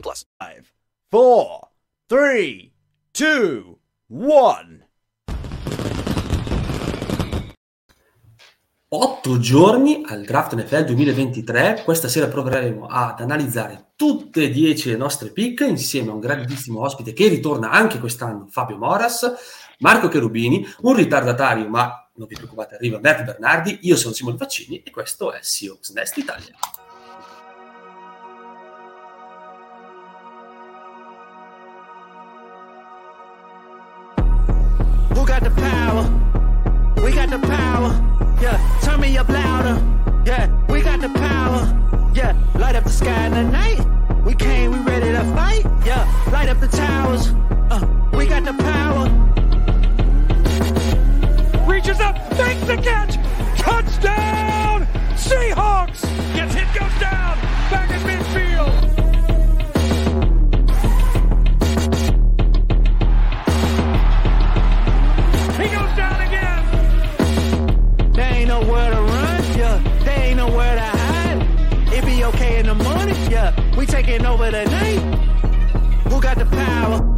plus. Five, four, three, two, one. Otto giorni al draft NFL 2023. Questa sera proveremo ad analizzare tutte e dieci le nostre pick insieme a un grandissimo ospite che ritorna anche quest'anno, Fabio Moras, Marco Cherubini, un ritardatario, ma non vi preoccupate, arriva Bert Bernardi. Io sono Simone Faccini e questo è Seahawks Nest Italia. Yeah, turn me up louder. Yeah, we got the power. Yeah, light up the sky in the night. We came, we ready to fight. Yeah, light up the towers. Uh, we got the power. reaches up, makes the catch, touchdown, Seahawks! Gets hit, goes down, we taking over the night. Who got the power?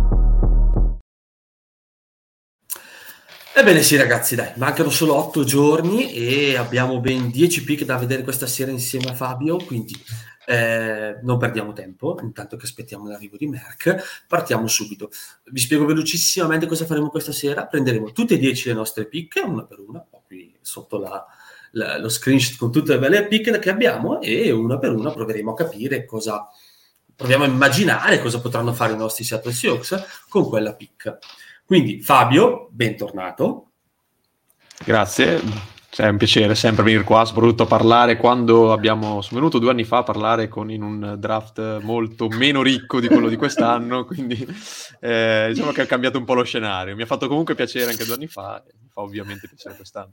Ebbene sì ragazzi, dai, mancano solo otto giorni e abbiamo ben 10 pick da vedere questa sera insieme a Fabio, quindi eh, non perdiamo tempo, intanto che aspettiamo l'arrivo di Merck, partiamo subito. Vi spiego velocissimamente cosa faremo questa sera, prenderemo tutte e 10 le nostre pick, una per una, qui sotto la, la- lo screenshot con tutte le belle pick che abbiamo e una per una proveremo a capire cosa, proviamo a immaginare cosa potranno fare i nostri Seattle Seahawks con quella pick. Quindi Fabio, bentornato. Grazie, è un piacere sempre venire qua, soprattutto a parlare quando abbiamo, sono venuto due anni fa a parlare con, in un draft molto meno ricco di quello di quest'anno, quindi eh, diciamo che ha cambiato un po' lo scenario. Mi ha fatto comunque piacere anche due anni fa, e mi fa ovviamente piacere quest'anno.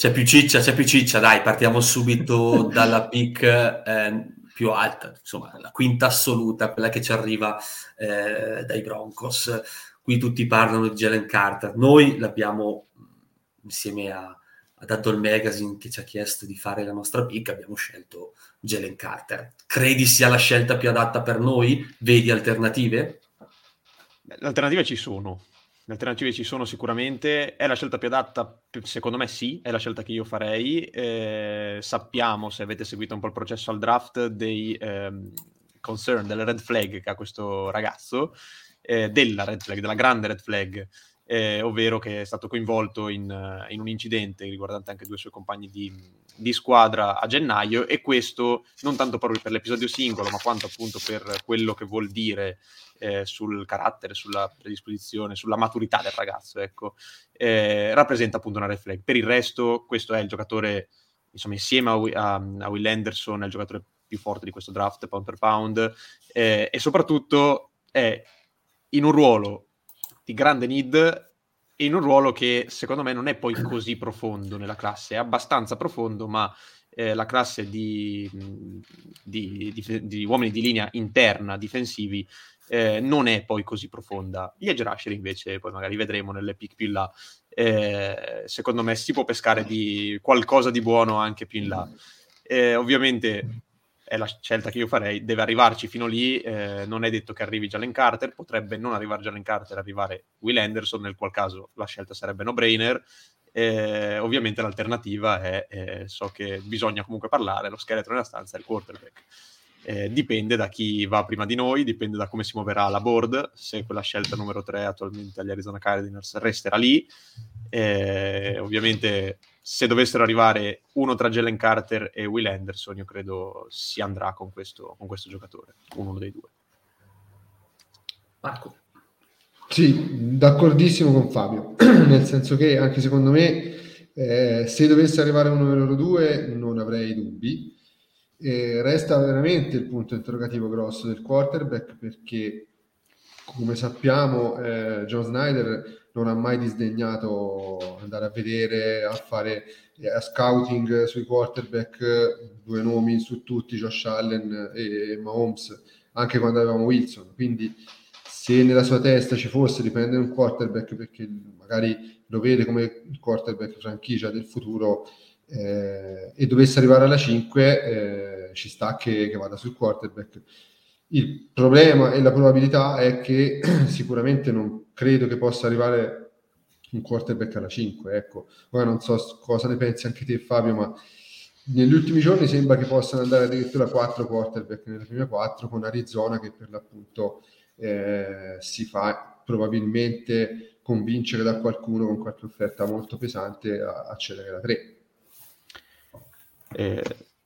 C'è più ciccia, c'è più ciccia, dai, partiamo subito dalla pick eh, più alta, insomma, la quinta assoluta, quella che ci arriva eh, dai Broncos. Qui tutti parlano di Jalen Carter. Noi l'abbiamo insieme a, ad Addle Magazine che ci ha chiesto di fare la nostra pick, abbiamo scelto Jalen Carter. Credi sia la scelta più adatta per noi? Vedi alternative? Le alternative ci sono. Le alternative ci sono sicuramente. È la scelta più adatta? Secondo me sì, è la scelta che io farei. Eh, sappiamo, se avete seguito un po' il processo al draft, dei ehm, concern, delle red flag che ha questo ragazzo, eh, della red flag, della grande red flag, eh, ovvero che è stato coinvolto in, eh, in un incidente riguardante anche due suoi compagni di, di squadra a gennaio e questo non tanto proprio per l'episodio singolo, ma quanto appunto per quello che vuol dire eh, sul carattere, sulla predisposizione, sulla maturità del ragazzo, ecco, eh, rappresenta appunto una red flag. Per il resto, questo è il giocatore, insomma, insieme a, a- a Will Anderson, è il giocatore più forte di questo draft, pound per pound, eh, e soprattutto è in un ruolo di grande need in un ruolo che secondo me non è poi così profondo nella classe, è abbastanza profondo, ma eh, la classe di, di- di- di uomini di linea interna difensivi eh, non è poi così profonda. Gli edge rusher invece, poi magari vedremo nelle pick più in là, eh, secondo me si può pescare di qualcosa di buono anche più in là. Eh, ovviamente è la scelta che io farei, deve arrivarci fino lì, eh, non è detto che arrivi Jalen Carter, potrebbe non arrivare Jalen Carter, arrivare Will Anderson, nel qual caso la scelta sarebbe no-brainer. Eh, ovviamente l'alternativa è, eh, so che bisogna comunque parlare, lo scheletro nella stanza è il quarterback. Eh, dipende da chi va prima di noi, dipende da come si muoverà la board, se quella scelta numero 3 attualmente agli Arizona Cardinals resterà lì. Eh, ovviamente se dovessero arrivare uno tra Jalen Carter e Will Anderson, io credo si andrà con questo, con questo giocatore, uno dei due. Marco. Sì, d'accordissimo con Fabio, nel senso che anche secondo me eh, se dovesse arrivare uno dei loro due non avrei dubbi. E resta veramente il punto interrogativo grosso del quarterback perché, come sappiamo, eh, John Snyder non ha mai disdegnato andare a vedere, a fare eh, a scouting sui quarterback, due nomi su tutti, Josh Allen e Mahomes, anche quando avevamo Wilson. Quindi se nella sua testa ci fosse di prendere un quarterback perché magari lo vede come il quarterback franchigia del futuro eh, e dovesse arrivare alla 5, eh, ci sta che, che vada sul quarterback. Il problema e la probabilità è che sicuramente non credo che possa arrivare un quarterback alla 5. Ecco, ora non so cosa ne pensi anche te, Fabio, ma negli ultimi giorni sembra che possano andare addirittura 4 quarterback nelle prime 4 con Arizona che per l'appunto eh, si fa probabilmente convincere da qualcuno con qualche offerta molto pesante a, a cedere la 3. Eh,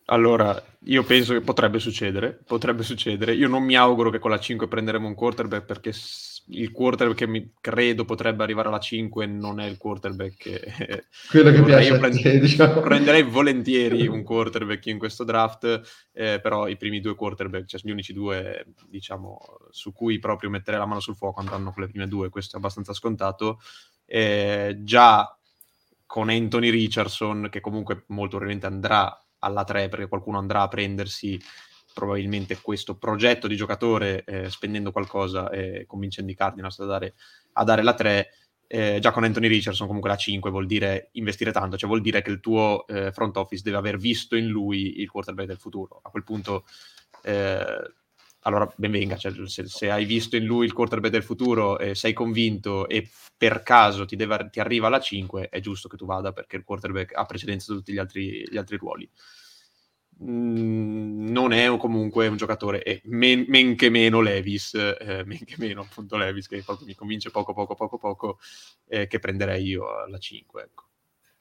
allora, io penso che potrebbe succedere, potrebbe succedere. Io non mi auguro che con la 5 prenderemo un quarterback perché il quarterback che mi credo potrebbe arrivare alla 5 non è il quarterback che quello che piace io prend- te, diciamo. prenderei volentieri un quarterback in questo draft eh, però i primi due quarterback cioè gli unici due diciamo su cui proprio metterei la mano sul fuoco andranno con le prime due questo è abbastanza scontato eh, già con Anthony Richardson che comunque molto probabilmente andrà alla 3 perché qualcuno andrà a prendersi probabilmente questo progetto di giocatore eh, spendendo qualcosa e convincendo i Cardinals a dare, a dare la 3 eh, già con Anthony Richardson comunque la 5 vuol dire investire tanto, cioè vuol dire che il tuo eh, front office deve aver visto in lui il quarterback del futuro. A quel punto, eh, allora ben venga, cioè, se, se, hai visto in lui il quarterback del futuro e sei convinto e per caso ti, deve, ti, arriva la 5, è giusto che tu vada perché il quarterback ha precedenza su tutti gli altri, gli altri ruoli. Mm, non è comunque un giocatore, e men, men, che meno Levis, eh, men che meno appunto Levis, che proprio mi convince poco, poco, poco, poco, eh, che prenderei io alla 5. Ecco.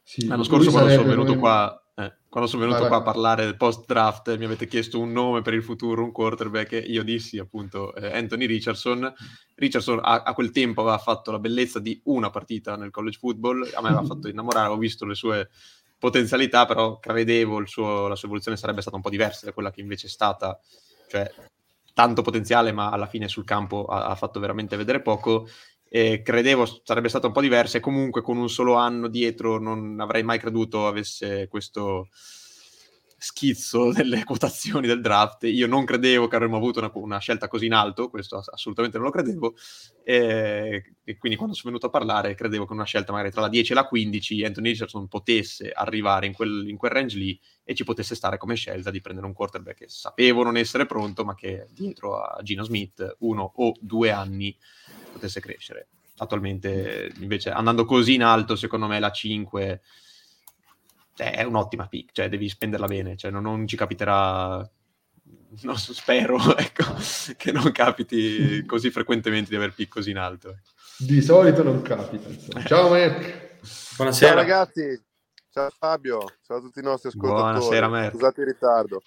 Sì, L'anno scorso quando sono venuto come... qua, eh, quando sono venuto qua a parlare del post draft, mi avete chiesto un nome per il futuro, un quarterback, e io dissi appunto eh, Anthony Richardson. Richardson a, a, quel tempo aveva fatto la bellezza di una partita nel college football, a me aveva fatto innamorare, ho visto le sue potenzialità, però credevo suo, la sua evoluzione sarebbe stata un po' diversa da quella che invece è stata, cioè tanto potenziale, ma alla fine sul campo ha, ha fatto veramente vedere poco. E credevo sarebbe stata un po' diversa e comunque con un solo anno dietro non avrei mai creduto avesse questo, schizzo delle quotazioni del draft. Io non credevo che avremmo avuto una, una scelta così in alto, questo assolutamente non lo credevo. E, e, quindi quando sono venuto a parlare, credevo che una scelta magari tra la 10 e la 15 Anthony Richardson potesse arrivare in quel, in quel range lì e ci potesse stare come scelta di prendere un quarterback che sapevo non essere pronto, ma che dietro a Gino Smith uno o due anni potesse crescere. Attualmente, invece, andando così in alto, secondo me la 5 cioè, è un'ottima pick, cioè devi spenderla bene, cioè non, non ci capiterà non spero ecco, che non capiti così frequentemente di aver pick così in alto. Ecco. Di solito non capita. Insomma. Ciao Mark. Buonasera. Ciao ragazzi. Ciao Fabio. Ciao a tutti i nostri ascoltatori. Buonasera Mark. Scusate il ritardo.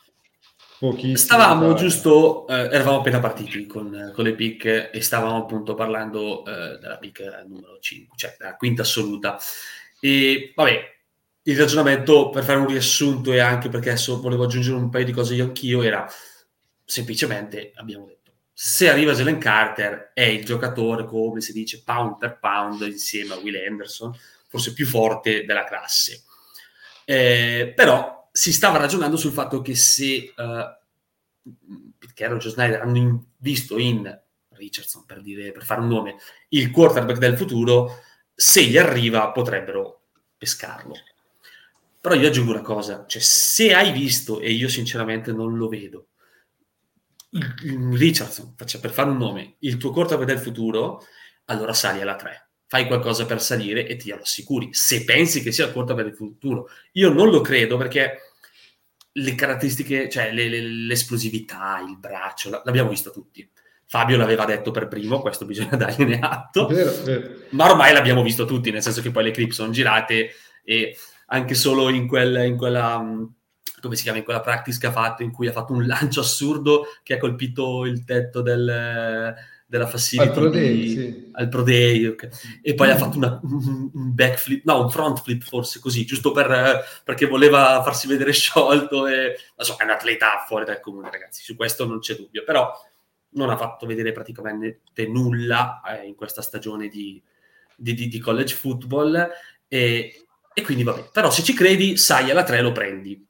Pochissimo. Stavamo giusto, eh, eravamo appena partiti con, con, le pick e stavamo appunto parlando eh, della pick numero 5, cioè della quinta assoluta. E vabbè, il ragionamento per fare un riassunto e anche perché adesso volevo aggiungere un paio di cose io anch'io era semplicemente abbiamo detto se arriva Jalen Carter è il giocatore come si dice pound per pound insieme a Will Anderson forse più forte della classe. Eh, però si stava ragionando sul fatto che se uh, Carroll e Snyder hanno in, visto in Richardson per, dire, per fare un nome il quarterback del futuro se gli arriva potrebbero pescarlo però io aggiungo una cosa, cioè se hai visto, e io sinceramente non lo vedo, Richardson, faccia per fare un nome, il tuo quarterback del futuro, allora sali alla 3. Fai qualcosa per salire e ti assicuri. Se pensi che sia il quarterback del futuro. Io non lo credo perché le caratteristiche, cioè le, le, l'esplosività, il braccio, l'abbiamo visto tutti. Fabio l'aveva detto per primo, questo bisogna dargliene atto. Vero, vero. Ma ormai l'abbiamo visto tutti, nel senso che poi le clip sono girate e anche solo in, quel, in quella mm, come si chiama, in quella practice che ha fatto, in cui ha fatto un lancio assurdo che ha colpito il tetto del, della facility Al Pro Day, di- sì. al Pro Day, ok. e poi ha fatto una- un un backflip, no, un front flip forse così, giusto per, perché voleva farsi vedere sciolto e non so, è un atleta fuori dal comune, ragazzi, su questo non c'è dubbio, però non ha fatto vedere praticamente nulla eh, in questa stagione di, di- di- di college football e, e quindi vabbè, però se ci credi, sai alla 3 lo prendi.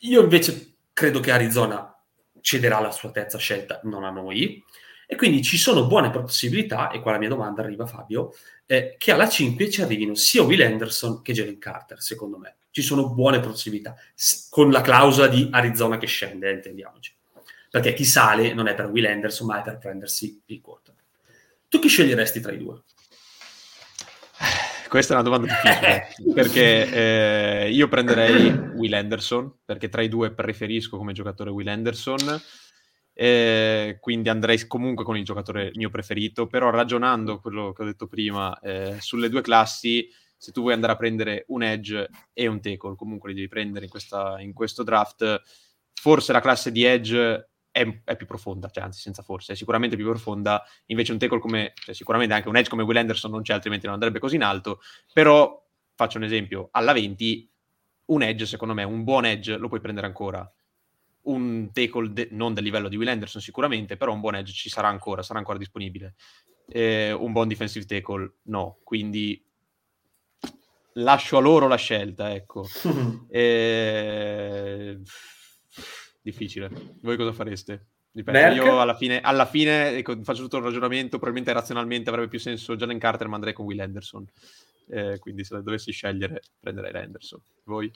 Io invece credo che Arizona cederà la sua terza scelta, non a noi, e quindi ci sono buone possibilità, e qua la mia domanda arriva Fabio, eh, che alla 5 ci arrivino sia Will Anderson che Jalen Carter, secondo me. Ci sono buone possibilità, con la clausola di Arizona che scende, intendiamoci. Perché chi sale non è per Will Anderson, ma è per prendersi il quarter. Tu chi sceglieresti tra i due? Questa è una domanda difficile perché eh, io prenderei Will Anderson perché tra i due preferisco come giocatore Will Anderson eh, quindi andrei comunque con il giocatore mio preferito però ragionando quello che ho detto prima eh, sulle due classi se tu vuoi andare a prendere un edge e un tackle comunque li devi prendere in, questa- in questo draft forse la classe di edge è, è più profonda, cioè anzi senza forse, è sicuramente più profonda, invece un tackle come, cioè sicuramente anche un edge come Will Anderson non c'è, altrimenti non andrebbe così in alto, però faccio un esempio, alla 20 un edge secondo me, un buon edge lo puoi prendere ancora, un tackle de- non del livello di Will Anderson sicuramente, però un buon edge ci sarà ancora, sarà ancora disponibile. Eh, un buon defensive tackle no, quindi lascio a loro la scelta, ecco. Eh, Difficile. Voi cosa fareste? Dipende. Io alla fine, alla fine ecco, faccio tutto il ragionamento, probabilmente razionalmente avrebbe più senso Jalen Carter, ma andrei con Will Anderson. Eh, quindi se dovessi scegliere, prenderei Anderson. Voi?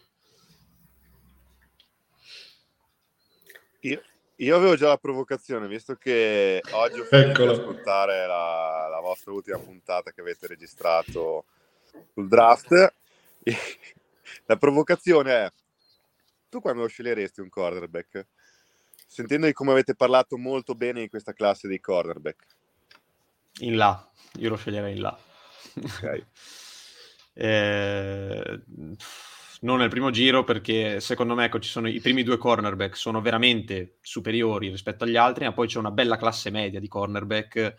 Io, io avevo già la provocazione, visto che oggi ho finito di ascoltare la, la vostra ultima puntata che avete registrato sul draft. La provocazione è: tu quando sceglieresti un cornerback? Sentendo di come avete parlato molto bene in questa classe dei cornerback. In là. Io lo sceglierei in là. Ok. Eh, non nel primo giro perché secondo me ecco, ci sono i primi due cornerback sono veramente superiori rispetto agli altri, ma poi c'è una bella classe media di cornerback.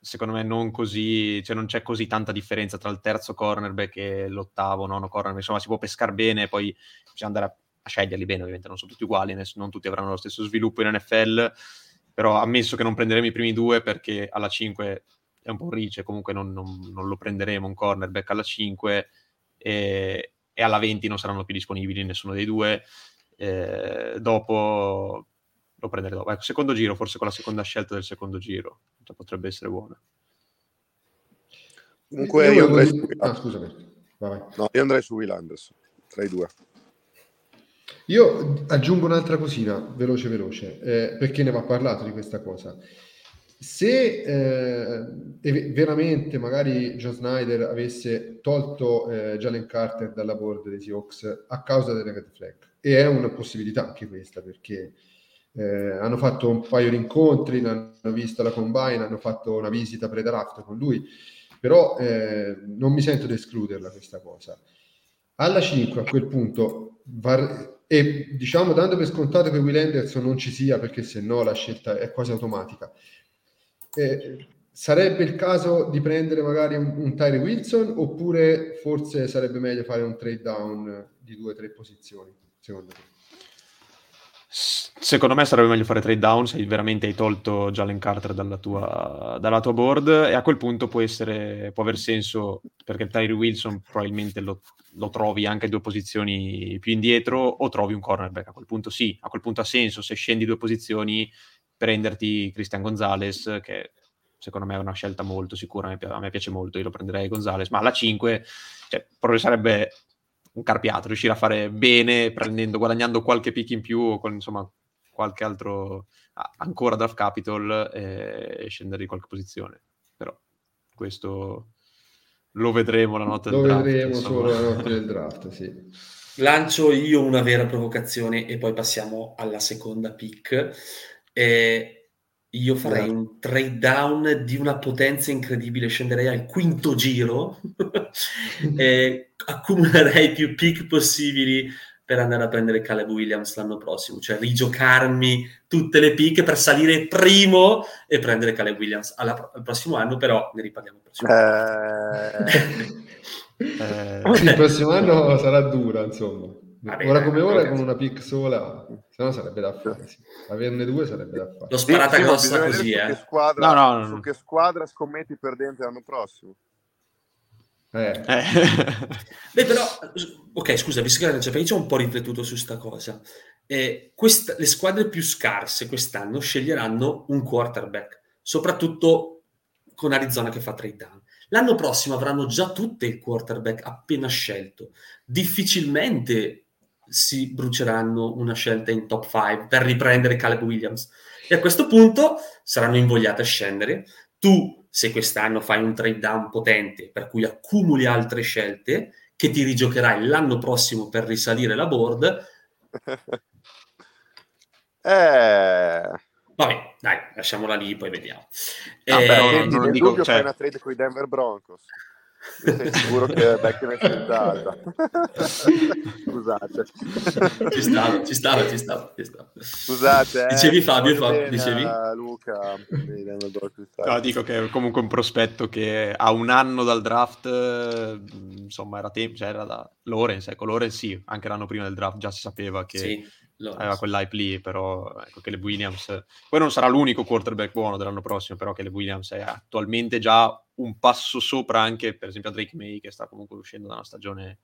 Secondo me non così, cioè non c'è così tanta differenza tra il terzo cornerback e l'ottavo, nono cornerback. Insomma, si può pescare bene, poi bisogna andare a, a sceglierli bene, ovviamente non sono tutti uguali, non tutti avranno lo stesso sviluppo in NFL, però ammesso che non prenderemo i primi due perché alla 5 è un po' un reach, comunque non, non- non lo prenderemo un cornerback alla 5 e, e alla 20 non saranno più disponibili nessuno dei due. Eh, dopo lo prenderei dopo. Ecco, secondo giro, forse con la seconda scelta del secondo giro, cioè, potrebbe essere buona. Comunque Io io volevo andrei, su Ah, scusami. Vai. no, io andrei su Will Anderson, tra i due. Io aggiungo un'altra cosina, veloce veloce, eh, perché ne va parlato di questa cosa. Se eh, veramente magari John Snyder avesse tolto eh, Jalen Carter dalla board dei Seahawks a causa delle red flag, e è una possibilità anche questa, perché eh, hanno fatto un paio di incontri, hanno visto la combine, hanno fatto una visita pre-draft con lui, però eh, non mi sento di escluderla questa cosa. Alla 5 a quel punto var- e diciamo dando per scontato che Will Anderson non ci sia perché se no la scelta è quasi automatica. Eh, sarebbe il caso di prendere magari un, un Tyree Wilson oppure forse sarebbe meglio fare un trade down di due o tre posizioni secondo te Secondo me sarebbe meglio fare trade down se veramente hai tolto Jalen Carter dalla tua, dalla tua board e a quel punto può, essere, può aver senso perché Tyree Wilson probabilmente lo, lo trovi anche due posizioni più indietro o trovi un cornerback. A quel punto sì, a quel punto ha senso se scendi due posizioni prenderti Christian Gonzalez che secondo me è una scelta molto sicura, a me, piace molto, io lo prenderei Gonzalez, ma alla 5 cioè, sarebbe un carpiato, riuscire a fare bene prendendo, guadagnando qualche pick in più o con, insomma qualche altro ancora draft capital eh, e scendere di qualche posizione. Però questo lo vedremo la notte lo del draft. vedremo insomma. solo la notte del draft sì. Lancio io una vera provocazione e poi passiamo alla seconda pick. Eh, io farei Grazie. un trade down di una potenza incredibile, scenderei al quinto giro e accumulerei più pick possibili per andare a prendere Caleb Williams l'anno prossimo, cioè rigiocarmi tutte le pick per salire primo e prendere Caleb Williams alla- al prossimo anno, però ne riparliamo il prossimo anno. Eh, Eh, il prossimo anno sarà dura, insomma. Vabbè, ora come ora, con una pick sola, se no sarebbe da fare. sì. Averne due sarebbe da fare. L'ho sì, sparata sì, grossa così, vedere su eh. Che squadra, No, no, no, su che squadra scommetti perdente l'anno prossimo? Eh, eh. Beh, però, ok, scusa, visto che cioè, io ho un po' riflettuto su sta cosa. Eh, questa- le squadre più scarse quest'anno sceglieranno un quarterback, soprattutto con Arizona che fa trade down. L'anno prossimo avranno già tutte il quarterback appena scelto. Difficilmente si bruceranno una scelta in top 5 per riprendere Caleb Williams. E a questo punto saranno invogliate a scendere. Tu, se quest'anno fai un trade down potente, per cui accumuli altre scelte, che ti rigiocherai l'anno prossimo per risalire la board, Eh, vabbè, dai, lasciamola lì, poi vediamo. Ah, Eh, non nel dico- cioè- fai una trade con i Denver Broncos. Sei sicuro che è sceltata? Scusate. ci stava, ci stava, ci stava, ci stava. Scusate. eh, Dicevi, Fabio, Fabio, bene dicevi? Luca. No, dico che è comunque un prospetto che a un anno dal draft, insomma, era tempo, cioè era da Lorenz, ecco, Lorenz sì, anche l'anno prima del draft già si sapeva che Sì, Lawrence. aveva quell'hype lì, però ecco che le Williams, poi non sarà l'unico quarterback buono dell'anno prossimo, però che le Williams è attualmente già un passo sopra anche, per esempio, a Drake May, che sta comunque uscendo da una stagione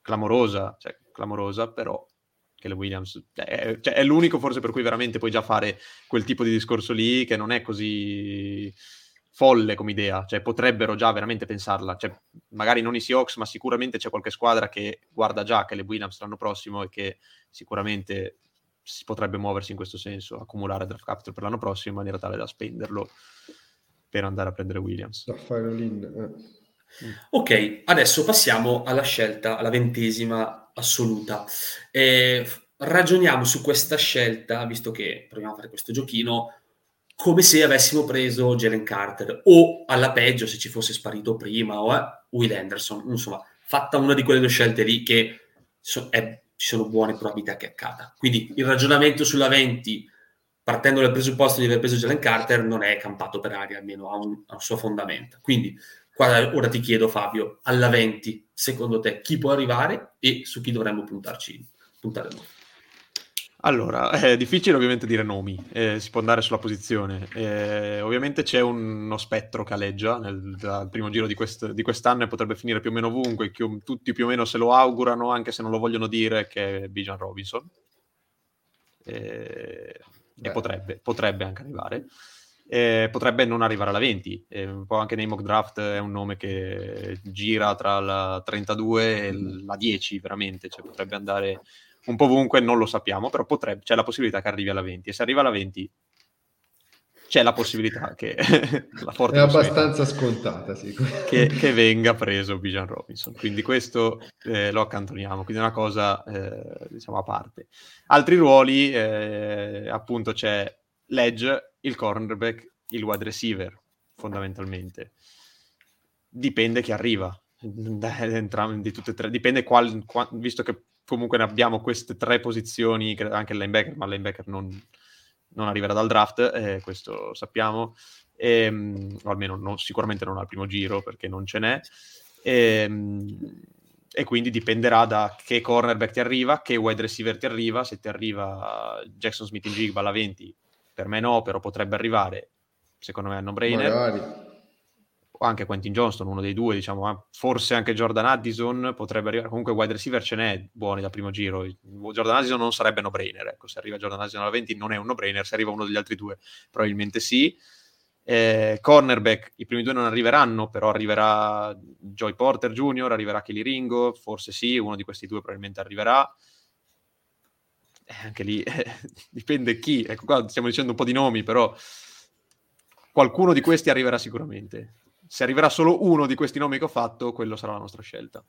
clamorosa, cioè clamorosa, però che le Williams è, cioè, è l'unico forse per cui veramente puoi già fare quel tipo di discorso lì che non è così folle come idea, cioè potrebbero già veramente pensarla, cioè, magari non i Seahawks, ma sicuramente c'è qualche squadra che guarda già che le Williams l'anno prossimo e che sicuramente si potrebbe muoversi in questo senso, accumulare draft capital per l'anno prossimo in maniera tale da spenderlo per andare a prendere Williams. da fare l'in. Eh. Ok, adesso passiamo alla scelta, alla ventesima assoluta. Eh, ragioniamo su questa scelta, visto che proviamo a fare questo giochino, come se avessimo preso Jalen Carter o alla peggio se ci fosse sparito prima o eh, Will Anderson, insomma, fatta una di quelle due scelte lì che so- è- ci sono buone probabilità che accada. Quindi il ragionamento sulla 20, partendo dal presupposto di aver preso Jalen Carter, non è campato per aria, almeno ha un, ha un suo fondamento. Quindi qua- ora ti chiedo Fabio, alla 20, secondo te chi può arrivare e su chi dovremmo puntarci? Puntare noi? Allora, è difficile ovviamente dire nomi, eh, si può andare sulla posizione. Eh, ovviamente c'è uno spettro che aleggia nel, dal primo giro di, quest- di quest'anno e potrebbe finire più o meno ovunque, chi- tutti più o meno se lo augurano, anche se non lo vogliono dire, che è Bijan Robinson. Eh, e potrebbe, potrebbe anche arrivare. Eh, potrebbe non arrivare alla 20, eh, un po' anche nei mock draft è un nome che gira tra la 32 e la 10 veramente, cioè potrebbe andare un po' ovunque, non lo sappiamo, però potrebbe, c'è la possibilità che arrivi alla 20 e se arriva alla 20 c'è la possibilità che la forte È abbastanza scontata, sì. che, che venga preso Bijan Robinson. Quindi questo eh, lo accantoniamo, quindi è una cosa eh, diciamo a parte. Altri ruoli, eh, appunto c'è l'edge, il cornerback, il wide receiver, fondamentalmente. Dipende chi arriva, da- entrambi di tutte e tre, dipende qual, qua- visto che comunque ne abbiamo queste tre posizioni, anche il linebacker, ma il linebacker non, non arriverà dal draft, eh, questo sappiamo, ehm, o almeno non- sicuramente non al primo giro perché non ce n'è. Ehm, e quindi dipenderà da che cornerback ti arriva, che wide receiver ti arriva. Se ti arriva Jackson Smith in Jigba alla 20, per me no, però potrebbe arrivare. Secondo me è un no-brainer. Magari. Anche Quentin Johnston, uno dei due, diciamo, eh. forse anche Jordan Addison potrebbe arrivare. Comunque, wide receiver ce n'è buoni da primo giro. Jordan Addison non sarebbe no-brainer. Ecco, se arriva Jordan Addison alla 20, non è un no-brainer. Se arriva uno degli altri due, probabilmente sì. Eh, cornerback, i primi due non arriveranno, però arriverà Joy Porter Jr., arriverà Kelly Ringo, forse sì, uno di questi due probabilmente arriverà. Eh, anche lì eh, dipende chi. Ecco, qua stiamo dicendo un po' di nomi, però qualcuno di questi arriverà sicuramente. Se arriverà solo uno di questi nomi che ho fatto, quello sarà la nostra scelta.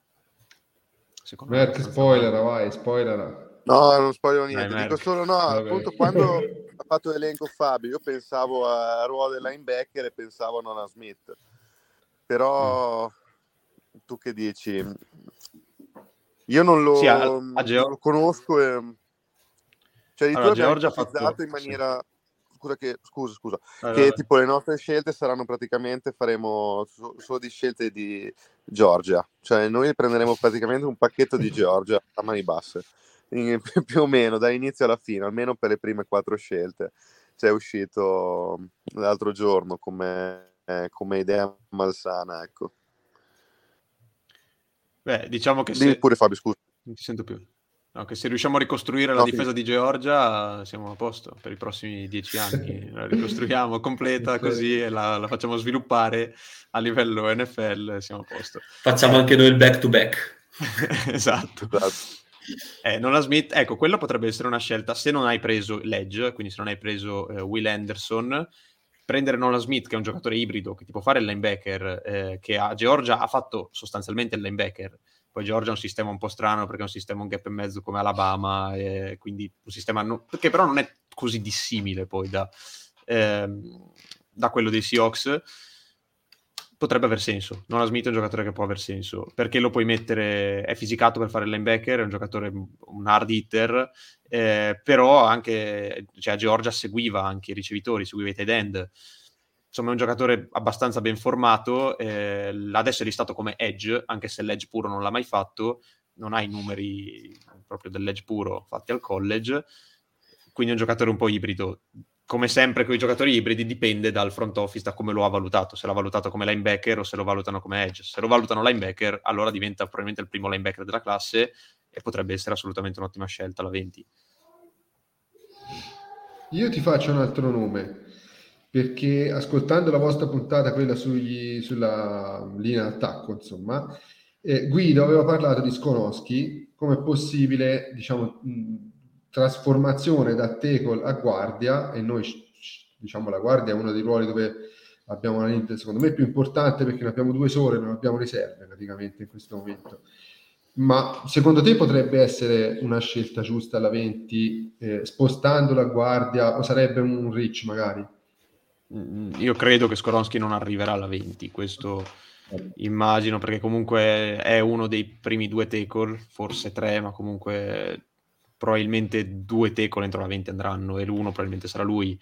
Secondo me. Merck, spoiler, vai, spoiler. No, non spoglio niente. Dai, Dico solo no. Vabbè. Appunto, quando ha fatto l'elenco Fabio, io pensavo a ruolo del linebacker e pensavo a Nona Smith. Però tu che dici? Io non lo, Sì, a- a non Geo- lo conosco. E... Cioè, di Allora, Georgia ha fatto- in sì. Scusa, che, scusa, scusa. Allora, Che tipo le nostre scelte saranno praticamente faremo so- solo di scelte di Georgia. Cioè, noi prenderemo praticamente un pacchetto di Georgia a mani basse. In- più o meno dall'inizio alla fine, almeno per le prime quattro scelte. C'è uscito l'altro giorno come, eh, come idea malsana, ecco. Beh, diciamo che Dimmi se... pure Fabio, scusa. Non ti sento più. No, che se riusciamo a ricostruire la No, difesa di Georgia siamo a posto per i prossimi dieci anni. La ricostruiamo completa così e la, la facciamo sviluppare a livello NFL, siamo a posto. Facciamo anche noi il back to back. esatto. Esatto. Eh, Nolan Smith, ecco, quello potrebbe essere una scelta se non hai preso l'Edge, quindi se non hai preso eh, Will Anderson, prendere Nolan Smith, che è un giocatore ibrido, che ti può fare il linebacker, eh, che a Georgia ha fatto sostanzialmente il linebacker. Poi Georgia è un sistema un po' strano perché è un sistema un gap e mezzo come Alabama, eh, quindi un sistema no- che però non è così dissimile poi da, ehm, da quello dei Seahawks potrebbe aver senso. Nolan Smith è un giocatore che può aver senso perché lo puoi mettere, è fisicato per fare il linebacker, è un giocatore, un hard hitter, eh, però anche cioè, Georgia seguiva anche i ricevitori, seguiva i tight end. Insomma, è un giocatore abbastanza ben formato. eh, adesso è listato come edge, anche se l'edge puro non l'ha mai fatto. Non ha i numeri proprio dell'edge puro fatti al college. Quindi è un giocatore un po' ibrido come sempre con i giocatori ibridi dipende dal front office, da come lo ha valutato, se l'ha valutato come linebacker o se lo valutano come edge. Se lo valutano linebacker, allora diventa probabilmente il primo linebacker della classe e potrebbe essere assolutamente un'ottima scelta la 20. Io ti faccio un altro nome perché ascoltando la vostra puntata, quella sugli- sulla linea d'attacco, insomma, eh, Guido aveva parlato di Skonowski come possibile, diciamo, mh, trasformazione da tackle a guardia e noi, diciamo, la guardia è uno dei ruoli dove abbiamo una linea, secondo me, più importante perché ne abbiamo due sole, non abbiamo riserve praticamente in questo momento. Ma secondo te potrebbe essere una scelta giusta alla 20, eh, spostando la guardia, o sarebbe un reach magari? Mm, Io credo che Skoronsky non arriverà alla 20, questo immagino, perché comunque è uno dei primi due tackle, forse tre, ma comunque probabilmente due tackle entro la 20 andranno e l'uno probabilmente sarà lui.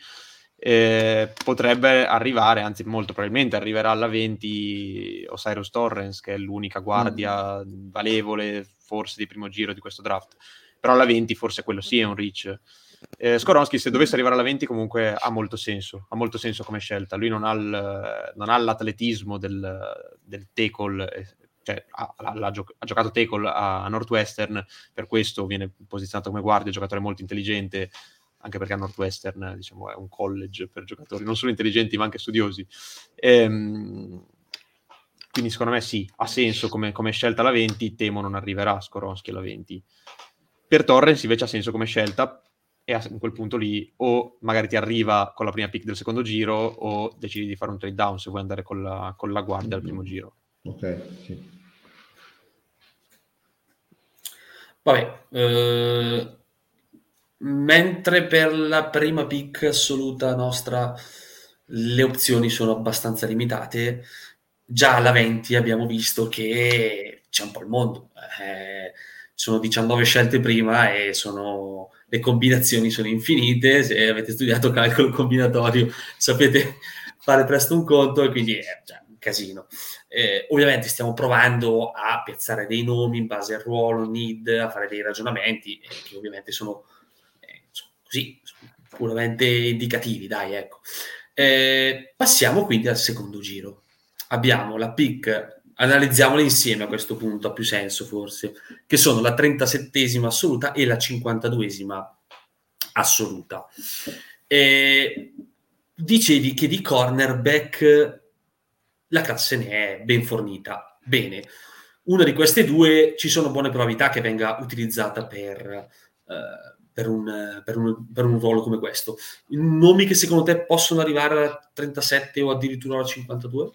Eh, potrebbe arrivare, anzi molto probabilmente arriverà alla 20 Osiris Torrens, che è l'unica guardia valevole forse di primo giro di questo draft, però alla 20 forse quello sì è un reach. Eh, Skoronsky se dovesse arrivare alla 20 comunque ha molto senso, ha molto senso come scelta, lui non ha, il- non ha l'atletismo del, del tackle, eh, cioè ha, ha- ha gio- ha giocato tackle a, Northwestern, per questo viene posizionato come guardia, giocatore molto intelligente, anche perché a Northwestern diciamo, è un college per giocatori non solo intelligenti ma anche studiosi. Ehm, quindi secondo me sì, ha senso come, come scelta alla 20, temo non arriverà Skoronsky alla 20. Per Torrens invece ha senso come scelta e a in quel punto lì o magari ti arriva con la prima pick del secondo giro o decidi di fare un trade down se vuoi andare con la, con la guardia al primo giro. Ok, sì. Vabbè, eh, mentre per la prima pick assoluta nostra le opzioni sono abbastanza limitate, già alla 20 abbiamo visto che c'è un po' il mondo. Eh, sono 19 scelte prima e sono, le combinazioni sono infinite. Se avete studiato calcolo combinatorio sapete fare presto un conto e quindi è cioè, un casino. Eh, ovviamente stiamo provando a piazzare dei nomi in base al ruolo, need, a fare dei ragionamenti eh, che ovviamente sono, eh, così, sono puramente indicativi, dai, ecco. Eh, passiamo quindi al secondo giro. Abbiamo la pick, analizziamole insieme a questo punto, ha più senso forse, che sono la 37esima assoluta e la 52esima assoluta. Eh, dicevi che di cornerback la classe ne è ben fornita. Bene, una di queste due ci sono buone probabilità che venga utilizzata per, eh, per, un, per, un, per un ruolo come questo. Nomi che secondo te possono arrivare alla 37 o addirittura alla 52?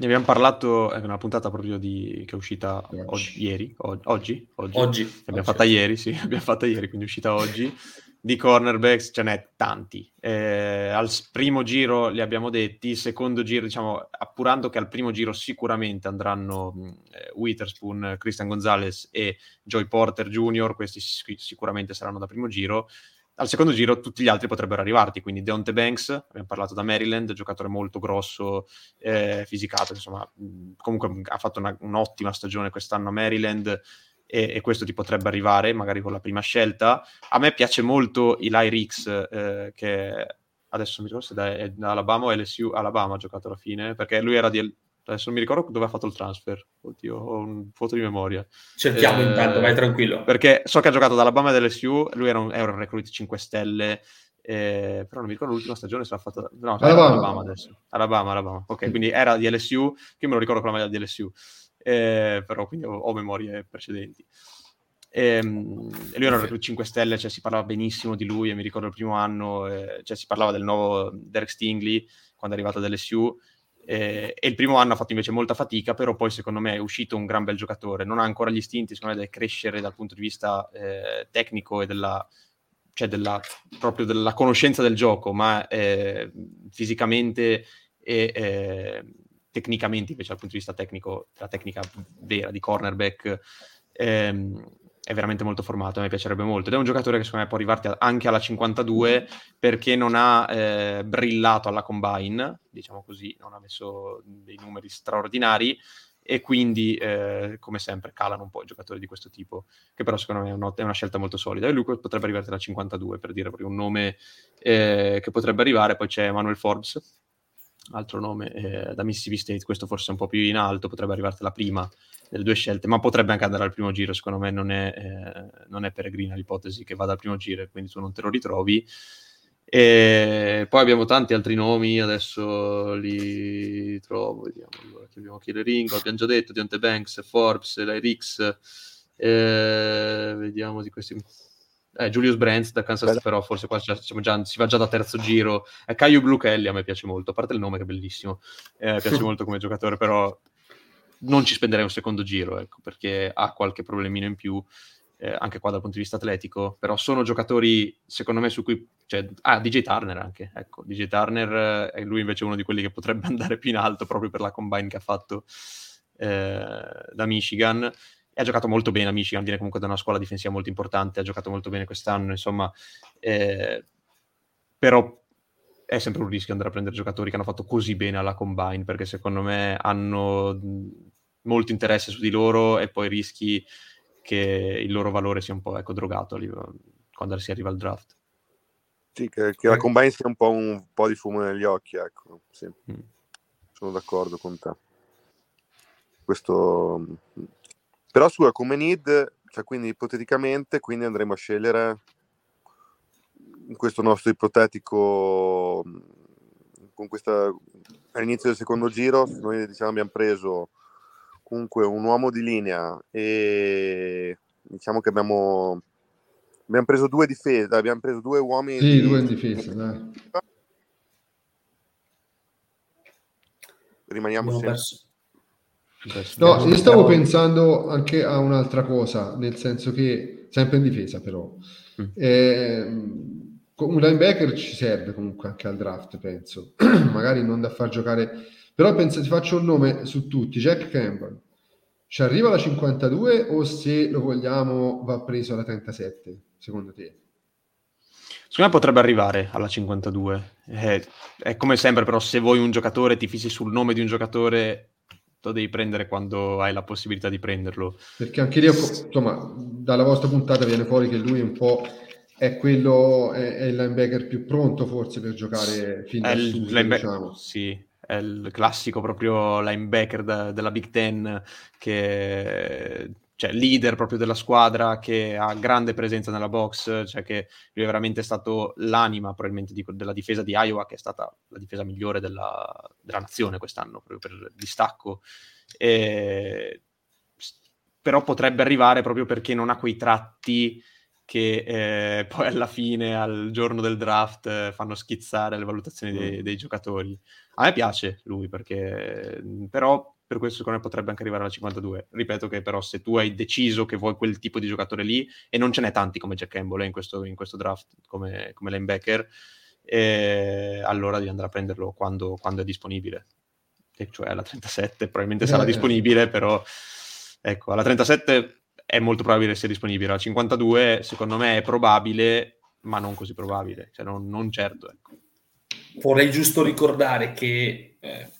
Ne abbiamo parlato, è una puntata proprio di, che è uscita Oggi. ieri, oggi, oggi, Oggi. L'abbiamo Oggi. fatta ieri, sì, l'abbiamo fatta ieri, quindi è uscita oggi. di cornerbacks ce n'è tanti. Eh, al primo giro li abbiamo detti, secondo giro, diciamo, appurando che al primo giro sicuramente andranno mh, eh, Witherspoon, Christian Gonzalez e Joy Porter Jr., questi sic- sicuramente saranno da primo giro. Al secondo giro tutti gli altri potrebbero arrivarti, quindi Deontay Banks, abbiamo parlato da Maryland, giocatore molto grosso, eh, fisicato, insomma, comunque ha fatto una- un'ottima stagione quest'anno a Maryland, e, e questo ti potrebbe arrivare magari con la prima scelta. A me piace molto Eli Ricks, eh, che adesso mi ricordo se è da Alabama o LSU, Alabama ha giocato alla fine, perché lui era di... Adesso non mi ricordo dove ha fatto il transfer. Oddio, ho un foto di memoria. Cerchiamo Eh, intanto, vai tranquillo. Perché so che ha giocato da Alabama e LSU, lui era un, era un recruit 5 stelle, eh, però non mi ricordo l'ultima stagione se l'ha fatta... No, era Alabama. Alabama adesso. Alabama, Alabama. Ok, quindi era di LSU, che io me lo ricordo con la maglia di LSU, eh, però quindi ho, ho memorie precedenti. Ehm, E, lui era un recruit 5 stelle, cioè si parlava benissimo di lui, e mi ricordo il primo anno, eh, cioè si parlava del nuovo Derek Stingley quando è arrivato ad LSU, eh, e il primo anno ha fatto invece molta fatica, però poi secondo me è uscito un gran bel giocatore, non ha ancora gli istinti, secondo me deve crescere dal punto di vista eh, tecnico e della, cioè della, proprio della conoscenza del gioco, ma eh, fisicamente e eh, tecnicamente invece dal punto di vista tecnico, la tecnica vera di cornerback ehm, è veramente molto formato, a me piacerebbe molto. Ed è un giocatore che secondo me può arrivarti anche alla 52 perché non ha eh, brillato alla combine, diciamo così, non ha messo dei numeri straordinari e quindi eh, come sempre calano un po' i giocatori di questo tipo che però secondo me è, una- è una scelta molto solida. E lui potrebbe arrivare alla 52 per dire proprio un nome eh, che potrebbe arrivare. Poi c'è Manuel Forbes altro nome eh, da Mississippi State questo forse un po' più in alto potrebbe arrivarti la prima delle due scelte ma potrebbe anche andare al primo giro secondo me non è, eh, non è peregrina l'ipotesi che vada al primo giro e quindi tu non te lo ritrovi e poi abbiamo tanti altri nomi, adesso li trovo, vediamo. Allora, abbiamo Killer Ringo, abbiamo già detto, Deontay Banks, Forbes, Lyrix, eh, vediamo di questi... Eh, Julius Brandt da Kansas State, però forse qua già- già- si va già da terzo giro. Eh, Caio Blue Kelly a me piace molto, a parte il nome che è bellissimo, eh, piace molto come giocatore, però non ci spenderei un secondo giro, ecco, perché ha qualche problemino in più, eh, anche qua dal punto di vista atletico, però sono giocatori, secondo me, su cui... Cioè, ah, DJ Turner anche, ecco, DJ Turner eh, è lui invece uno di quelli che potrebbe andare più in alto proprio per la combine che ha fatto eh, da Michigan. E ha giocato molto bene a Michigan, viene comunque da una scuola difensiva molto importante, ha giocato molto bene quest'anno, insomma, eh, però è sempre un rischio andare a prendere giocatori che hanno fatto così bene alla combine, perché secondo me hanno molto interesse su di loro e poi rischi che il loro valore sia un po' ecco, drogato livello- quando si arriva al draft. Sì, che, che la combine sia un po', un po' di fumo negli occhi, ecco. Sì. Mm. Sono d'accordo con te. Questo... mm. Però scusa, come need, cioè quindi ipoteticamente, quindi andremo a scegliere in questo nostro ipotetico con questa all'inizio del secondo giro noi diciamo abbiamo preso comunque un uomo di linea e diciamo che abbiamo abbiamo preso due difese abbiamo preso due uomini Sì, di- due in difesa, dai. rimaniamo sempre perso. No, io stavo pensando anche a un'altra cosa, nel senso che, sempre in difesa però, Mm. ehm, un linebacker ci serve comunque anche al draft, penso, magari non da far giocare, però penso, ti faccio un nome su tutti, Jack Campbell, ci arriva alla 52 o se lo vogliamo va preso alla 37, secondo te? Secondo me potrebbe arrivare alla 52. Eh, è come sempre, però, se vuoi un giocatore, ti fissi sul nome di un giocatore, lo devi prendere quando hai la possibilità di prenderlo. Perché anche lì, insomma, dalla vostra puntata viene fuori che lui un po' è quello, è, è il linebacker più pronto forse per giocare fin da subito, diciamo. sì, è il classico proprio linebacker da- della Big Ten, che cioè leader proprio della squadra, che ha grande presenza nella box, cioè che lui è veramente stato l'anima probabilmente di- della difesa di Iowa, che è stata la difesa migliore della, della nazione quest'anno, proprio per il distacco. E- però potrebbe arrivare proprio perché non ha quei tratti che eh, poi alla fine, al giorno del draft, eh, fanno schizzare le valutazioni dei, dei giocatori. A me piace lui perché, però per questo secondo me potrebbe anche arrivare alla 52. Ripeto che però se tu hai deciso che vuoi quel tipo di giocatore lì, e non ce n'è tanti come Jack Campbell eh, in, questo, in questo draft come, come linebacker, eh, allora devi andare a prenderlo quando, quando è disponibile. E cioè alla 37 probabilmente sarà Eh. disponibile, però ecco, alla 37 è molto probabile sia disponibile. Alla 52 secondo me è probabile, ma non così probabile, cioè non, non certo. Ecco. Vorrei giusto ricordare che eh,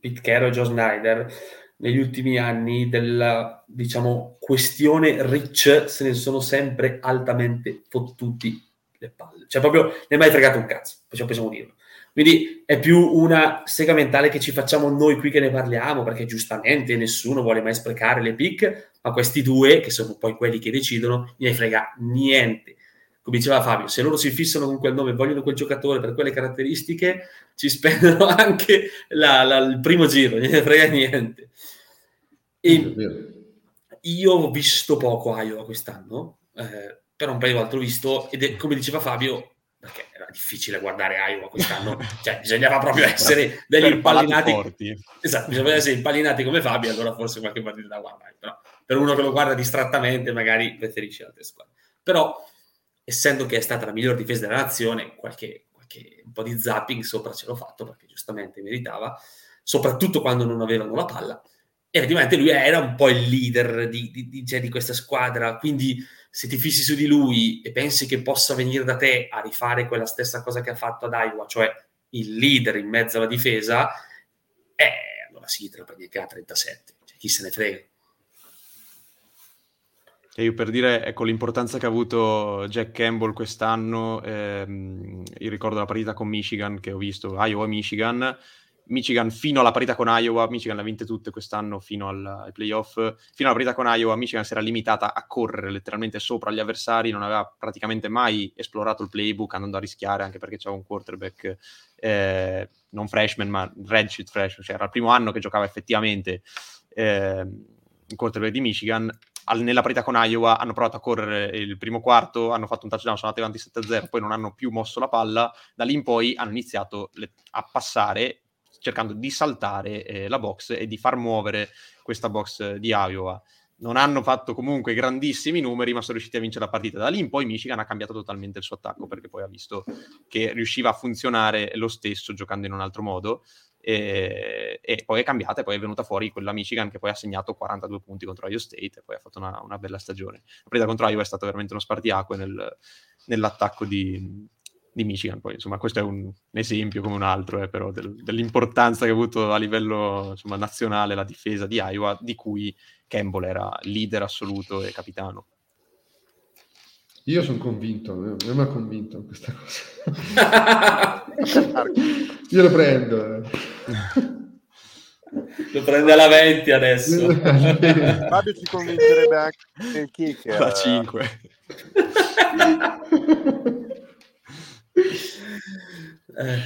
Pete Carroll e Joe Snyder negli ultimi anni della diciamo questione Rich se ne sono sempre altamente fottuti le palle. Cioè proprio ne è mai fregato un cazzo, possiamo, possiamo dirlo. Quindi è più una sega mentale che ci facciamo noi qui che ne parliamo, perché giustamente nessuno vuole mai sprecare le pick, ma questi due, che sono poi quelli che decidono, ne frega niente. Come diceva Fabio, se loro si fissano con quel nome, vogliono quel giocatore per quelle caratteristiche, ci spendono anche la- la- il primo giro, non ne frega niente. E io ho visto poco Iowa quest'anno, eh, però un paio di volte l'ho visto ed è come diceva Fabio, perché era difficile guardare Iowa quest'anno, cioè bisognava proprio essere degli impallinati. Esatto, bisognava essere impallinati come Fabio, allora forse qualche partita da guardare, però per uno che lo guarda distrattamente magari preferisce altre squadre. Però, essendo che è stata la miglior difesa della nazione, qualche, qualche un po' di zapping sopra ce l'ho fatto, perché giustamente meritava, soprattutto quando non avevano la palla. E effettivamente lui era un po' il leader di, di- di- cioè, di questa squadra, quindi se ti fissi su di lui e pensi che possa venire da te a rifare quella stessa cosa che ha fatto ad Iowa, cioè il leader in mezzo alla difesa, eh, allora sì, te la prendi a 37, cioè, chi se ne frega. E io per dire, ecco, l'importanza che ha avuto Jack Campbell quest'anno, ehm, io ricordo la partita con Michigan che ho visto, Iowa-Michigan, Michigan fino alla partita con Iowa, Michigan le ha vinte tutte quest'anno fino al- ai playoff, fino alla partita con Iowa Michigan si era limitata a correre letteralmente sopra gli avversari, non aveva praticamente mai esplorato il playbook andando a rischiare, anche perché c'era un quarterback eh, non freshman ma redshirt freshman, cioè era il primo anno che giocava effettivamente eh, il quarterback di Michigan, al- nella partita con Iowa hanno provato a correre il primo quarto, hanno fatto un touchdown, sono andati avanti 7-0, poi non hanno più mosso la palla, da lì in poi hanno iniziato le- a passare cercando di saltare eh, la box e di far muovere questa box di Iowa. Non hanno fatto comunque grandissimi numeri, ma sono riusciti a vincere la partita. Da lì in poi Michigan ha cambiato totalmente il suo attacco perché poi ha visto che riusciva a funzionare lo stesso giocando in un altro modo. E, e poi è cambiata e poi è venuta fuori quella Michigan che poi ha segnato 42 punti contro Iowa State e poi ha fatto una, una bella stagione. La partita contro Iowa è stata veramente uno spartiacque nel- nell'attacco di, di Michigan. Poi, insomma, questo è un, esempio come un altro, eh, però, del- dell'importanza che ha avuto a livello insomma, nazionale la difesa di Iowa, di cui Campbell era leader assoluto e capitano. Io sono convinto, a me mi ha convinto in questa cosa. Io lo prendo. eh. Lo prende alla 20 adesso. Fabio ci convincerebbe anche il kicker. Da 5. Eh,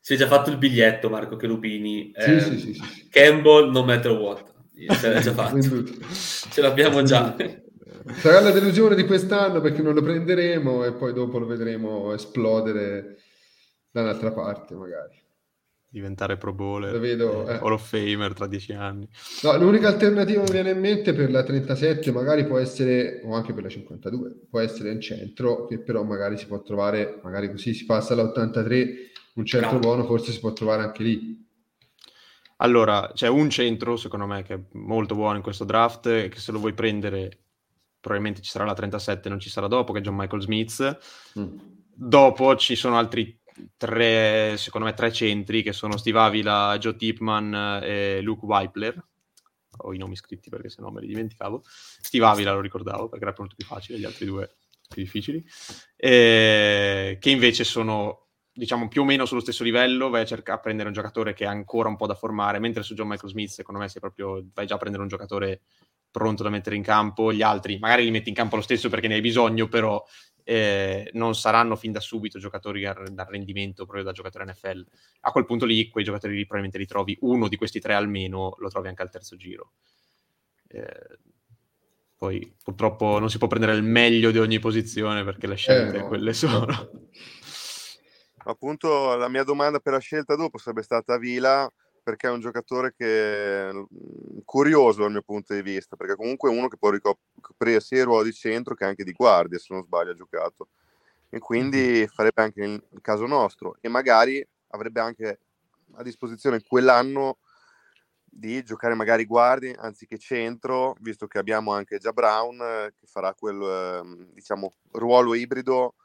si è già fatto il biglietto Marco Cherubini. Eh, sì, sì, sì. Campbell, no matter what. Se l'ha già fatto. Ce l'abbiamo già. Sarà la delusione di quest'anno perché non lo prenderemo e poi dopo lo vedremo esplodere da un'altra parte magari. Diventare Pro Bowler, Lo vedo, eh, eh. Hall of Famer tra dieci anni. No, l'unica alternativa che mi viene in mente per la 37 magari può essere, o anche per la 52, può essere in centro, che però magari si può trovare, magari così si passa alla 83, un centro No. buono forse si può trovare anche lì. Allora, c'è un centro, secondo me, che è molto buono in questo draft, e che se lo vuoi prendere probabilmente ci sarà la 37, non ci sarà dopo, che è John Michael Smith. Mm. Dopo ci sono altri tre, secondo me, tre centri, che sono Steve Avila, Joe Tipman e Luke Weipler. Ho i nomi scritti perché sennò me li dimenticavo. Steve Avila lo ricordavo perché era molto più facile, gli altri due più difficili. Eh, che invece sono diciamo più o meno sullo stesso livello, vai a cercare a prendere un giocatore che ha ancora un po' da formare, mentre su John Michael Smith secondo me sei proprio vai già a prendere un giocatore pronto da mettere in campo, gli altri magari li metti in campo lo stesso perché ne hai bisogno, però eh, non saranno fin da subito giocatori dal rendimento proprio da giocatore NFL. A quel punto lì quei giocatori lì probabilmente li trovi, uno di questi tre almeno lo trovi anche al terzo giro. Eh, poi purtroppo non si può prendere il meglio di ogni posizione perché le scelte Eh, no. quelle sono. Appunto, la mia domanda per la scelta dopo sarebbe stata Vila, perché è un giocatore che è curioso dal mio punto di vista, perché comunque è uno che può ricoprire sia il ruolo di centro che anche di guardia, se non sbaglio, ha giocato. E quindi farebbe anche il caso nostro e magari avrebbe anche a disposizione quell'anno di giocare magari guardi anziché centro, visto che abbiamo anche già Brown che farà quel eh, diciamo ruolo ibrido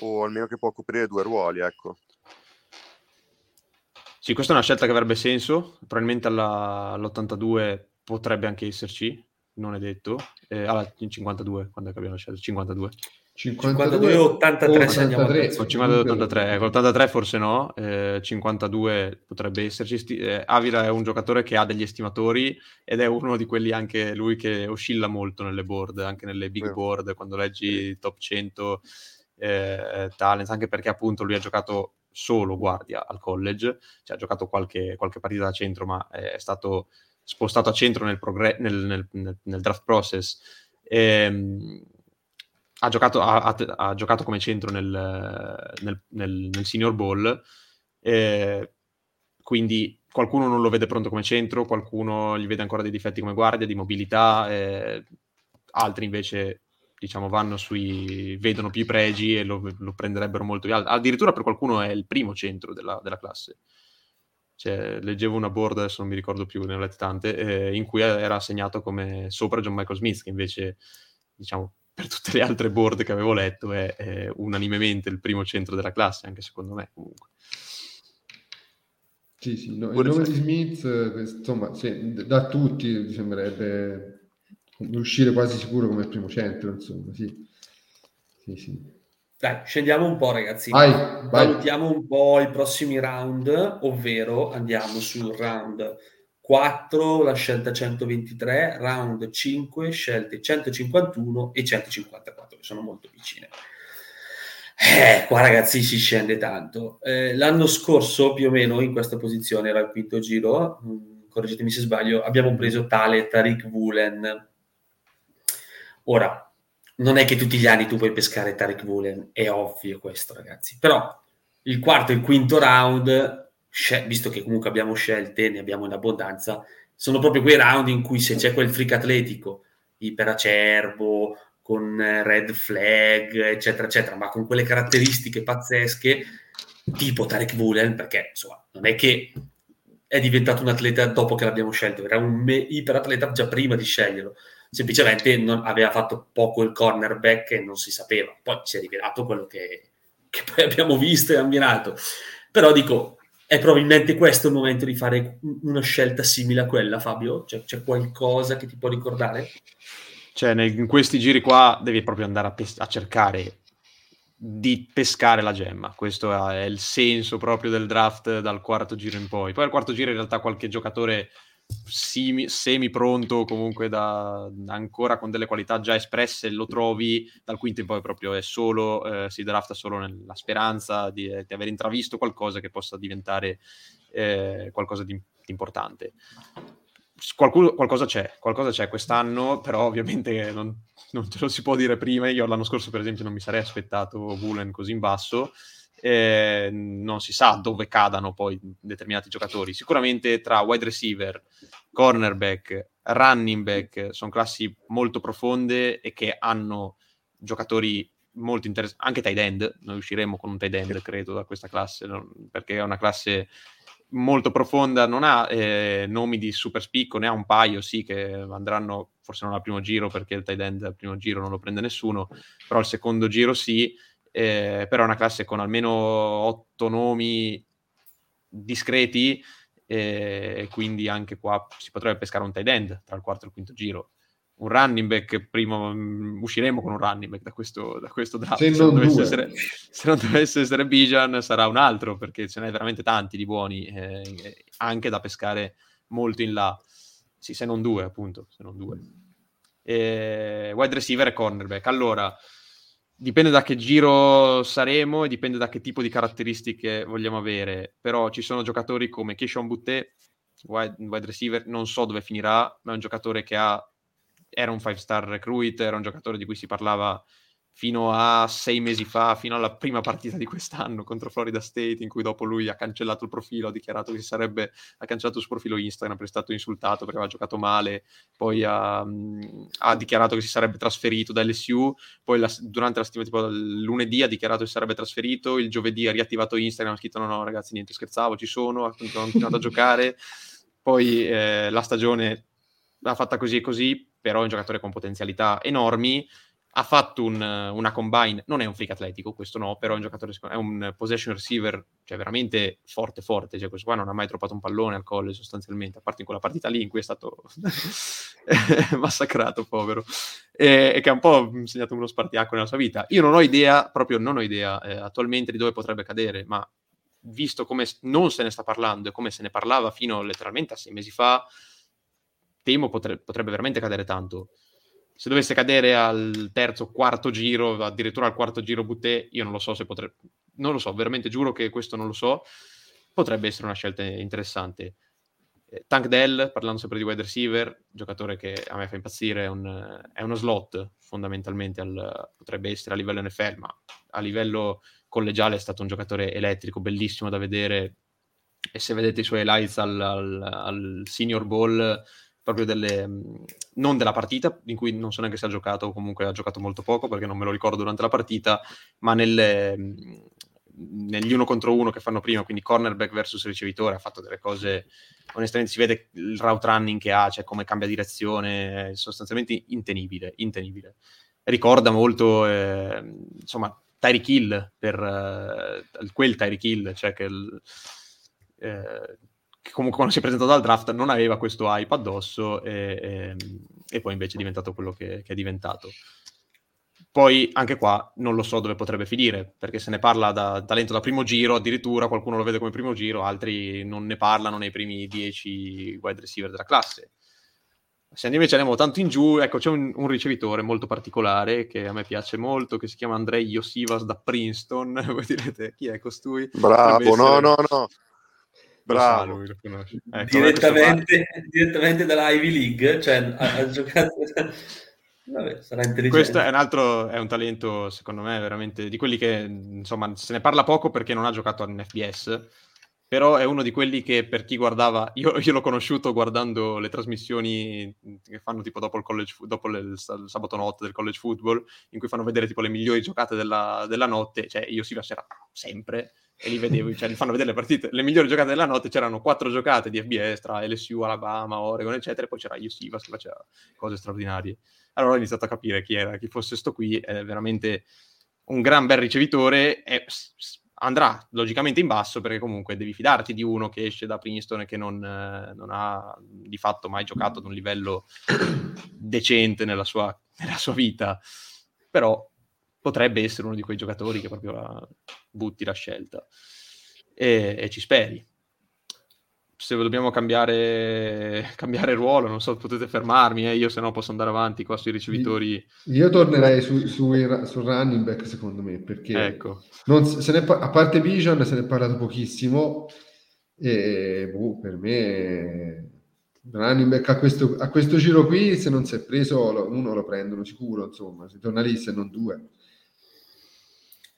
o almeno che può coprire due ruoli, ecco. Sì, questa è una scelta che avrebbe senso, probabilmente alla, all'82 potrebbe anche esserci, non è detto. Eh, alla 52, quando è che abbiamo scelto? 52. 52 83 se andiamo a 83. 52 83 ecco, 83 forse no eh, 52 potrebbe esserci Sti- eh, Avila è un giocatore che ha degli estimatori ed è uno di quelli anche lui che oscilla molto nelle board anche nelle big Sì. board quando leggi top 100 eh, talents anche perché appunto lui ha giocato solo guardia al college cioè ha giocato qualche, qualche partita da centro ma è stato spostato a centro nel, progre- nel, nel- nel- draft process. Ehm, ha giocato, ha, ha- giocato come centro nel, Senior Bowl, eh, quindi qualcuno non lo vede pronto come centro, qualcuno gli vede ancora dei difetti come guardia, di mobilità, eh, altri invece diciamo vanno sui vedono più i pregi e lo, lo prenderebbero molto di alto. Addirittura per qualcuno è il primo centro della, della classe. Cioè, leggevo una board, adesso non mi ricordo più, ne ho lette tante, eh, in cui era assegnato come sopra John Michael Smith, che invece, diciamo, per tutte le altre board che avevo letto è, è unanimemente il primo centro della classe, anche secondo me comunque. Sì, sì, no, il nome di Smith, eh, insomma, sì, da tutti mi sembrerebbe uscire quasi sicuro come primo centro, insomma, sì. Sì, sì. Dai, scendiamo un po', ragazzi. Vai, vai. Valutiamo un po' i prossimi round, ovvero andiamo sul round 4, la scelta 123, round 5, scelte 151 e 154, che sono molto vicine. Eh, qua ragazzi si scende tanto. Eh, l'anno scorso, più o meno, in questa posizione, era il quinto giro, mh, correggetemi se sbaglio, abbiamo preso tale Tariq Woolen. Ora, non è che tutti gli anni tu puoi pescare Tariq Woolen, è ovvio questo, ragazzi. Però il quarto e il quinto round, visto che comunque abbiamo scelte, ne abbiamo in abbondanza, sono proprio quei round in cui se c'è quel freak atletico, iperacerbo, con eh, red flag, eccetera, eccetera, ma con quelle caratteristiche pazzesche, tipo Tarek Woolen, perché insomma, non è che è diventato un atleta dopo che l'abbiamo scelto, era un me- iperatleta già prima di sceglierlo semplicemente non, aveva fatto poco il cornerback e non si sapeva. Poi si è rivelato quello che, che poi abbiamo visto e ammirato. Però dico, è probabilmente questo il momento di fare una scelta simile a quella, Fabio? Cioè, c'è qualcosa che ti può ricordare? Cioè, nel- in questi giri qua devi proprio andare a, pes- a cercare di pescare la gemma. Questo è il senso proprio del draft dal quarto giro in poi. Poi al quarto giro in realtà qualche giocatore simi- semi pronto, comunque da, ancora con delle qualità già espresse, lo trovi dal quinto in poi proprio è solo, eh, si drafta solo nella speranza di, di aver intravisto qualcosa che possa diventare eh, qualcosa di, di importante. Qualcuno- qualcosa c'è, qualcosa c'è quest'anno, però ovviamente non, non te lo si può dire prima. Io l'anno scorso, per esempio, non mi sarei aspettato Woolen così in basso. Eh, non si sa dove cadano poi determinati giocatori. Sicuramente tra wide receiver, cornerback, running back sono classi molto profonde e che hanno giocatori molto interessanti. Anche tight end, noi usciremo con un tight end, credo, da questa classe, perché è una classe molto profonda, non ha eh, nomi di super spicco, ne ha un paio, sì, che andranno forse non al primo giro perché il tight end al primo giro non lo prende nessuno, però al secondo giro sì, eh, però è una classe con almeno otto nomi discreti eh, e quindi anche qua si potrebbe pescare un tight end tra il quarto e il quinto giro. Un running back, prima mm, usciremo con un running back da questo, da questo draft. Se non dovesse essere, se non dovesse essere Bijan sarà un altro perché ce n'è veramente tanti di buoni eh, anche da pescare molto in là sì se non due appunto se non due e wide receiver e cornerback allora dipende da che giro saremo e dipende da che tipo di caratteristiche vogliamo avere però ci sono giocatori come Keishon Boutte wide, wide receiver non so dove finirà ma è un giocatore che ha era un five star recruit era un giocatore di cui si parlava fino a sei mesi fa, fino alla prima partita di quest'anno contro Florida State, in cui dopo lui ha cancellato il profilo, ha dichiarato che si sarebbe, ha cancellato il suo profilo Instagram perché è stato insultato perché aveva giocato male, poi ha, ha dichiarato che si sarebbe trasferito da LSU, poi la- durante la settimana, tipo lunedì ha dichiarato che si sarebbe trasferito, il giovedì ha riattivato Instagram, ha scritto no no ragazzi niente scherzavo, ci sono, ha continuato a giocare, poi eh, la stagione l'ha fatta così e così, però è un giocatore con potenzialità enormi, ha fatto un, una combine, non è un freak atletico, questo no, però è un giocatore, è un possession receiver, cioè veramente forte forte, cioè questo qua non ha mai troppato un pallone al college sostanzialmente, a parte in quella partita lì in cui è stato massacrato, povero, e, e che ha un po' segnato uno spartiacque nella sua vita. Io non ho idea, proprio non ho idea eh, attualmente di dove potrebbe cadere, ma visto come non se ne sta parlando e come se ne parlava fino letteralmente a sei mesi fa, temo potre- potrebbe veramente cadere tanto se dovesse cadere al terzo, quarto giro, addirittura al quarto giro Buttè, io non lo so se potrebbe, non lo so, veramente giuro che questo non lo so, potrebbe essere una scelta interessante. Eh, Tank Dell, parlando sempre di wide receiver, giocatore che a me fa impazzire, è, un- è uno slot fondamentalmente, al- potrebbe essere a livello NFL, ma a livello collegiale è stato un giocatore elettrico, bellissimo da vedere, e se vedete i suoi highlights al, al- al Senior Bowl, proprio delle, mh, non della partita, in cui non so neanche se ha giocato, o comunque ha giocato molto poco, perché non me lo ricordo durante la partita, ma nelle, mh, negli uno contro uno che fanno prima, quindi cornerback versus ricevitore, ha fatto delle cose, onestamente si vede il route running che ha, cioè come cambia direzione, sostanzialmente intenibile, intenibile. Ricorda molto, eh, insomma, Tyreek Hill, per eh, quel Tyreek Hill, cioè che il- eh, che comunque quando si è presentato al draft non aveva questo hype addosso e, e- e poi invece è diventato quello che, che è diventato. Poi anche qua non lo so dove potrebbe finire, perché se ne parla da talento da primo giro, addirittura qualcuno lo vede come primo giro, altri non ne parlano nei primi 10 wide receiver della classe. Se invece andiamo tanto in giù, ecco, c'è un, un ricevitore molto particolare che a me piace molto, che si chiama Andrei Iosivas da Princeton. Voi direte, chi è costui? Bravo, Potrebbe no, essere- no, no. Lo Bravo. lui lo conosce. Ecco, direttamente, direttamente dalla Ivy League, cioè ha, ha giocato... Vabbè, sarà intelligente. Questo è un altro, è un talento, secondo me, veramente di quelli che, insomma, se ne parla poco perché non ha giocato in FBS, però è uno di quelli che per chi guardava, io, io l'ho conosciuto guardando le trasmissioni che fanno tipo dopo il, college, dopo le- il, sa- il sabato notte del college football, in cui fanno vedere tipo le migliori giocate della, della notte, cioè io si c'era sempre e li vedevo, cioè li fanno vedere le partite, le migliori giocate della notte, c'erano quattro giocate di FBS tra LSU, Alabama, Oregon, eccetera, e poi c'era Yosivas che faceva cose straordinarie. Allora ho iniziato a capire chi era, chi fosse sto qui, è veramente un gran bel ricevitore, e andrà logicamente in basso perché comunque devi fidarti di uno che esce da Princeton e che non, eh, non ha di fatto mai giocato ad un livello decente nella sua, nella sua vita, però potrebbe essere uno di quei giocatori che proprio la- butti la scelta e, e ci speri. Se dobbiamo cambiare, cambiare ruolo, non so, potete fermarmi, eh, io se no posso andare avanti qua sui ricevitori. Io tornerei su, su, sul running back secondo me perché Ecco. ne a parte Vision se ne è parlato pochissimo e boh, per me running back a questo, a questo giro qui se non si è preso uno lo prendono sicuro insomma si torna lì se non due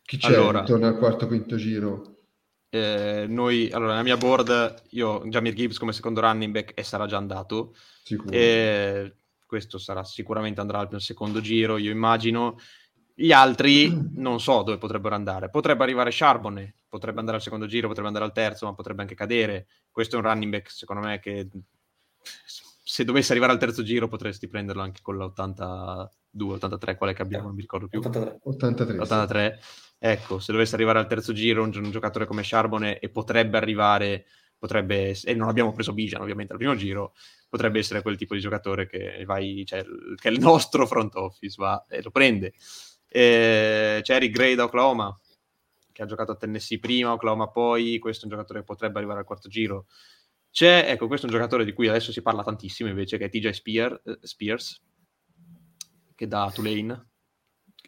chi c'è Allora. intorno al quarto quinto giro Eh, noi, allora, nella mia board, io ho Jamir Gibbs come secondo running back e sarà già andato. sicuro E questo sarà sicuramente andrà al secondo giro, io immagino. Gli altri non so dove potrebbero andare. Potrebbe arrivare Charbonnet, potrebbe andare al secondo giro, potrebbe andare al terzo, ma potrebbe anche cadere. Questo è un running back, secondo me, che se dovesse arrivare al terzo giro potresti prenderlo anche con l'82, 83, quale che abbiamo, non mi ricordo più. 83. 83 sì. 83. Ecco, se dovesse arrivare al terzo giro un, un giocatore come Charbonnet e potrebbe arrivare, potrebbe, e non abbiamo preso Bijan ovviamente al primo giro, potrebbe essere quel tipo di giocatore che vai, cioè, che il nostro front office va e lo prende. Eh, c'è Eric Gray da Oklahoma, che ha giocato a Tennessee prima, Oklahoma poi, questo è un giocatore che potrebbe arrivare al quarto giro. C'è, ecco, questo è un giocatore di cui adesso si parla tantissimo invece, che è TJ Spear- eh, Spears, che da Tulane.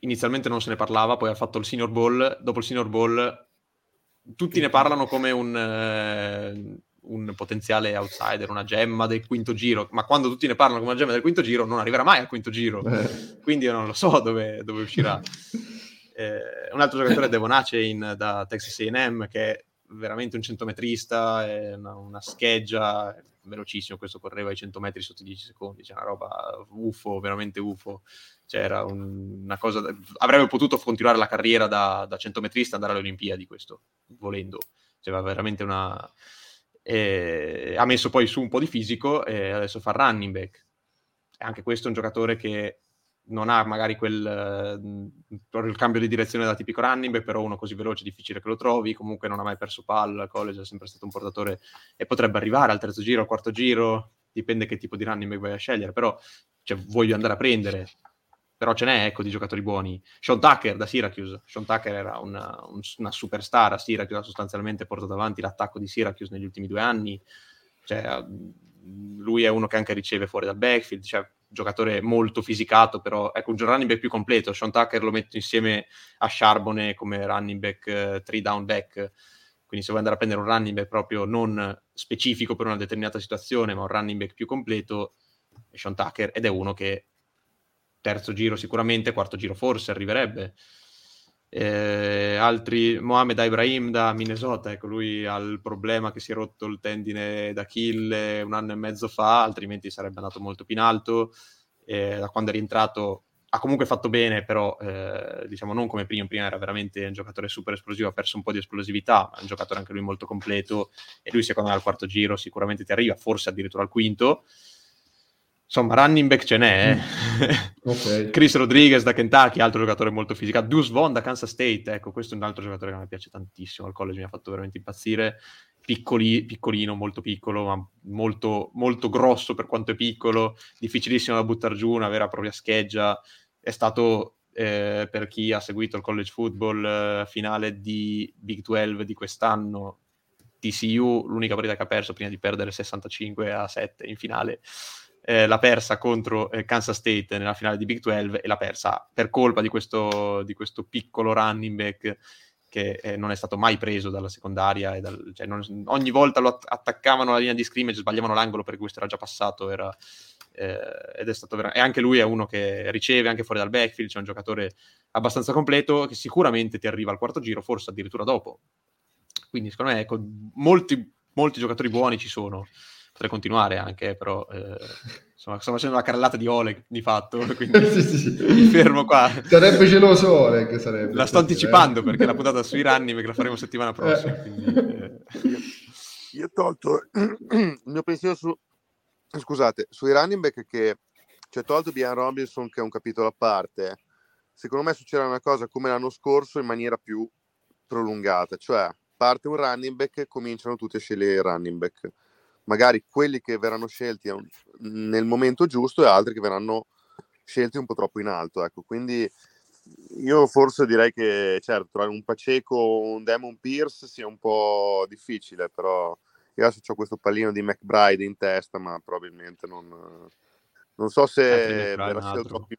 Inizialmente non se ne parlava, poi ha fatto il Senior Bowl. Dopo il Senior Bowl tutti ne parlano come un, eh, un potenziale outsider, una gemma del quinto giro, ma quando tutti ne parlano come una gemma del quinto giro non arriverà mai al quinto giro, Eh. quindi io non lo so dove, dove uscirà. Eh, un altro giocatore è Devon Achain da Texas A&M che è veramente un centometrista, è una, una scheggia, velocissimo, questo correva ai 100 metri sotto i 10 secondi, c'è una roba UFO, veramente UFO. C'era un- una cosa, da- avrebbe potuto continuare la carriera da, da centometrista e andare alle Olimpiadi, questo, volendo. C'era veramente una... eh, ha messo poi su un po' di fisico e adesso fa running back. Anche questo è un giocatore che non ha magari quel eh, proprio il cambio di direzione da tipico running back, però uno così veloce è difficile che lo trovi, comunque non ha mai perso palla al college, è sempre stato un portatore e potrebbe arrivare al terzo giro, al quarto giro, dipende che tipo di running back vai a scegliere, però cioè, voglio andare a prendere, però ce n'è ecco di giocatori buoni. Sean Tucker da Syracuse, Sean Tucker era una, un- una superstar a Syracuse, ha sostanzialmente portato avanti l'attacco di Syracuse negli ultimi due anni, cioè, mh, lui è uno che anche riceve fuori dal backfield, cioè giocatore molto fisicato, però ecco un running back più completo. Sean Tucker lo metto insieme a Charbonnet come running back, eh, three down back. Quindi se vuoi andare a prendere un running back proprio non specifico per una determinata situazione, ma un running back più completo, è Sean Tucker ed è uno che terzo giro sicuramente, quarto giro forse arriverebbe. Eh, altri, Mohamed Ibrahim da Minnesota, ecco lui ha il problema che si è rotto il tendine d'Achille un anno e mezzo fa, altrimenti sarebbe andato molto più in alto. Eh, da quando è rientrato ha comunque fatto bene, però eh, diciamo non come prima, prima era veramente un giocatore super esplosivo, ha perso un po' di esplosività, è un giocatore anche lui molto completo e lui secondo me al quarto giro sicuramente ti arriva, forse addirittura al quinto. Insomma, running back ce n'è. eh. Ok. Chris Rodriguez da Kentucky, altro giocatore molto fisicato. Deuce Vaughn da Kansas State, ecco, questo è un altro giocatore che mi piace tantissimo. Al college mi ha fatto veramente impazzire. Piccoli, piccolino, molto piccolo, ma molto, molto grosso per quanto è piccolo. Difficilissimo da buttare giù, una vera e propria scheggia. È stato, eh, per chi ha seguito il college football, eh, finale di Big 12 di quest'anno. TCU, l'unica partita che ha perso prima di perdere 65 a 7 in finale eh, l'ha persa contro eh, Kansas State nella finale di Big 12 e l'ha persa per colpa di questo, di questo piccolo running back che eh, non è stato mai preso dalla secondaria dal- cioè, non- ogni volta lo att- attaccavano alla linea di scrimmage sbagliavano l'angolo perché questo era già passato era, eh, ed è stato vera- e anche lui è uno che riceve anche fuori dal backfield c'è un giocatore abbastanza completo che sicuramente ti arriva al quarto giro forse addirittura dopo. Quindi secondo me ecco, molti, molti giocatori buoni ci sono potrei continuare anche, però eh, insomma, sto facendo la carrellata di Oleg di fatto, quindi Sì, sì, sì. mi fermo qua. Sarebbe geloso Oleg, sarebbe. La sto anticipando eh. perché la puntata sui running che la faremo settimana prossima. Eh. Quindi, eh, Io ho tolto il mio pensiero su scusate, sui running back che cioè tolto Bian Robinson che è un capitolo a parte. Secondo me succederà una cosa come l'anno scorso in maniera più prolungata, cioè parte un running back e cominciano tutti a scegliere il running back. Magari quelli che verranno scelti nel momento giusto e altri che verranno scelti un po' troppo in alto, ecco. Quindi io forse direi che certo trovare un Paceco o un Demon Pierce sia un po' difficile, però io adesso ho questo pallino di McBride in testa, ma probabilmente non, non so se verrà scelto più-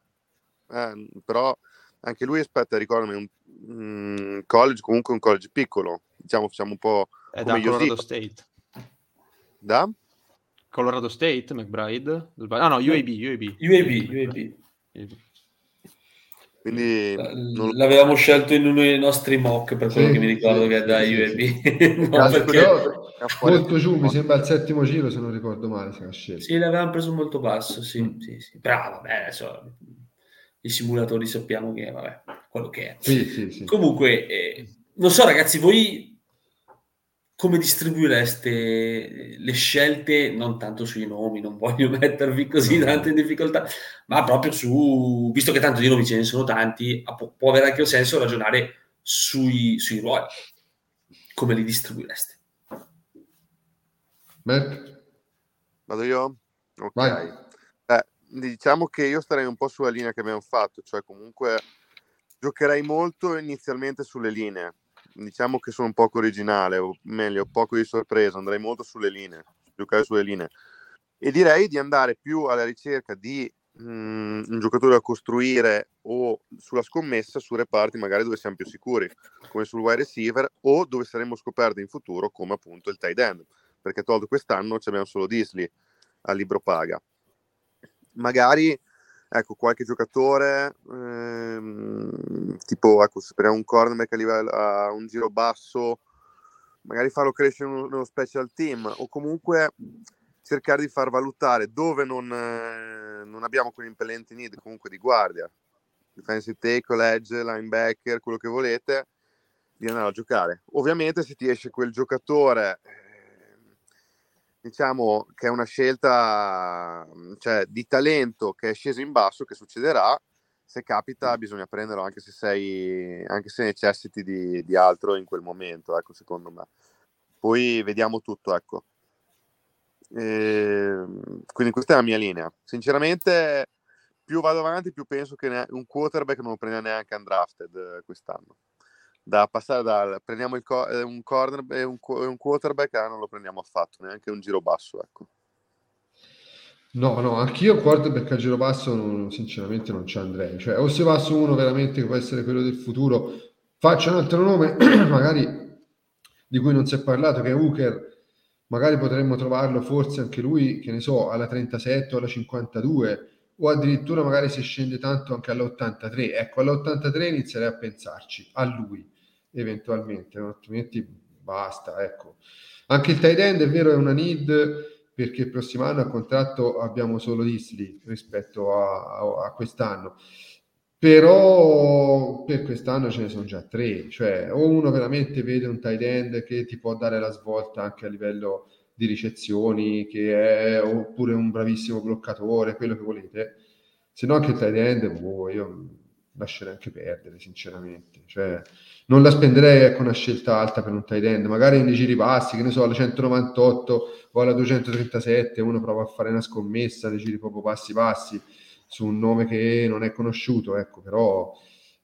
eh, però anche lui aspetta, ricordami, un un college, comunque un college piccolo, diciamo facciamo un po' è come da Colorado. State. Da? Colorado State, McBride? Ah no, UAB, UAB. UAB, UAB. Quindi L- non L'avevamo scelto in uno dei nostri mock per quello Sì, che mi ricordo sì, che è da sì, UAB. No, Caso perché- molto giù, mi sembra al settimo giro se non ricordo male se scelto. Sì, l'avevamo preso molto basso, sì, Mm. sì, sì. Però vabbè, adesso i simulatori sappiamo che vabbè, quello che è. Sì, sì, sì. Comunque, eh, non so ragazzi, voi come distribuireste le scelte, non tanto sui nomi, non voglio mettervi così tanto in difficoltà, ma proprio su, visto che tanto di nomi ce ne sono tanti, può, può avere anche un senso ragionare sui, sui ruoli. Come li distribuireste? Mac? Vado io? Ok. Vai. Eh, diciamo che io starei un po' sulla linea che abbiamo fatto, cioè comunque giocherei molto inizialmente sulle linee. Diciamo che sono un poco originale, o meglio, poco di sorpresa, andrei molto sulle linee, giocare sulle linee. E direi di andare più alla ricerca di mm, un giocatore da costruire o sulla scommessa su reparti magari dove siamo più sicuri, come sul wide receiver o dove saremo scoperti in futuro come appunto il tight end perché tolto quest'anno abbiamo solo Disley al libro paga. Magari ecco, qualche giocatore, ehm, tipo ecco, se prendiamo un cornerback a, livello, a un giro basso, magari farlo crescere uno special team o comunque cercare di far valutare dove non, eh, non abbiamo quell'impellente need comunque di guardia, defensive tackle, edge, linebacker, quello che volete, di andare a giocare. Ovviamente se ti esce quel giocatore, diciamo che è una scelta cioè, di talento che è sceso in basso, che succederà, se capita bisogna prenderlo anche se sei anche se necessiti di, di altro in quel momento, ecco, secondo me. Poi vediamo tutto, ecco. E, quindi questa è la mia linea. Sinceramente, più vado avanti, più penso che un quarterback non lo prenda neanche undrafted eh, quest'anno. Da passare dal prendiamo il co- eh, un corner e un, qu- un quarterback, ah, non lo prendiamo affatto, neanche un giro basso, ecco. No, no, anch'io quarterback a giro basso non- sinceramente non ci andrei. Cioè, o se va su uno veramente che può essere quello del futuro, faccio un altro nome, magari di cui non si è parlato, che è Hooker. Magari potremmo trovarlo forse anche lui, che ne so, alla 37 o alla 52, o addirittura magari se scende tanto anche all'83. Ecco, all'83 inizierei a pensarci, a lui, eventualmente, no? altrimenti basta, ecco. Anche il tight end è vero è una need perché il prossimo anno a contratto abbiamo solo Disley rispetto a, a- a quest'anno però per quest'anno ce ne sono già tre cioè o uno veramente vede un tight end che ti può dare la svolta anche a livello di ricezioni è oppure un bravissimo bloccatore quello che volete se no anche il tight end boh, io lascerei anche perdere sinceramente cioè non la spenderei ecco una scelta alta per un tight end magari nei giri bassi che ne so alla 198 o alla 237 uno prova a fare una scommessa nei giri proprio passi passi su un nome che non è conosciuto ecco però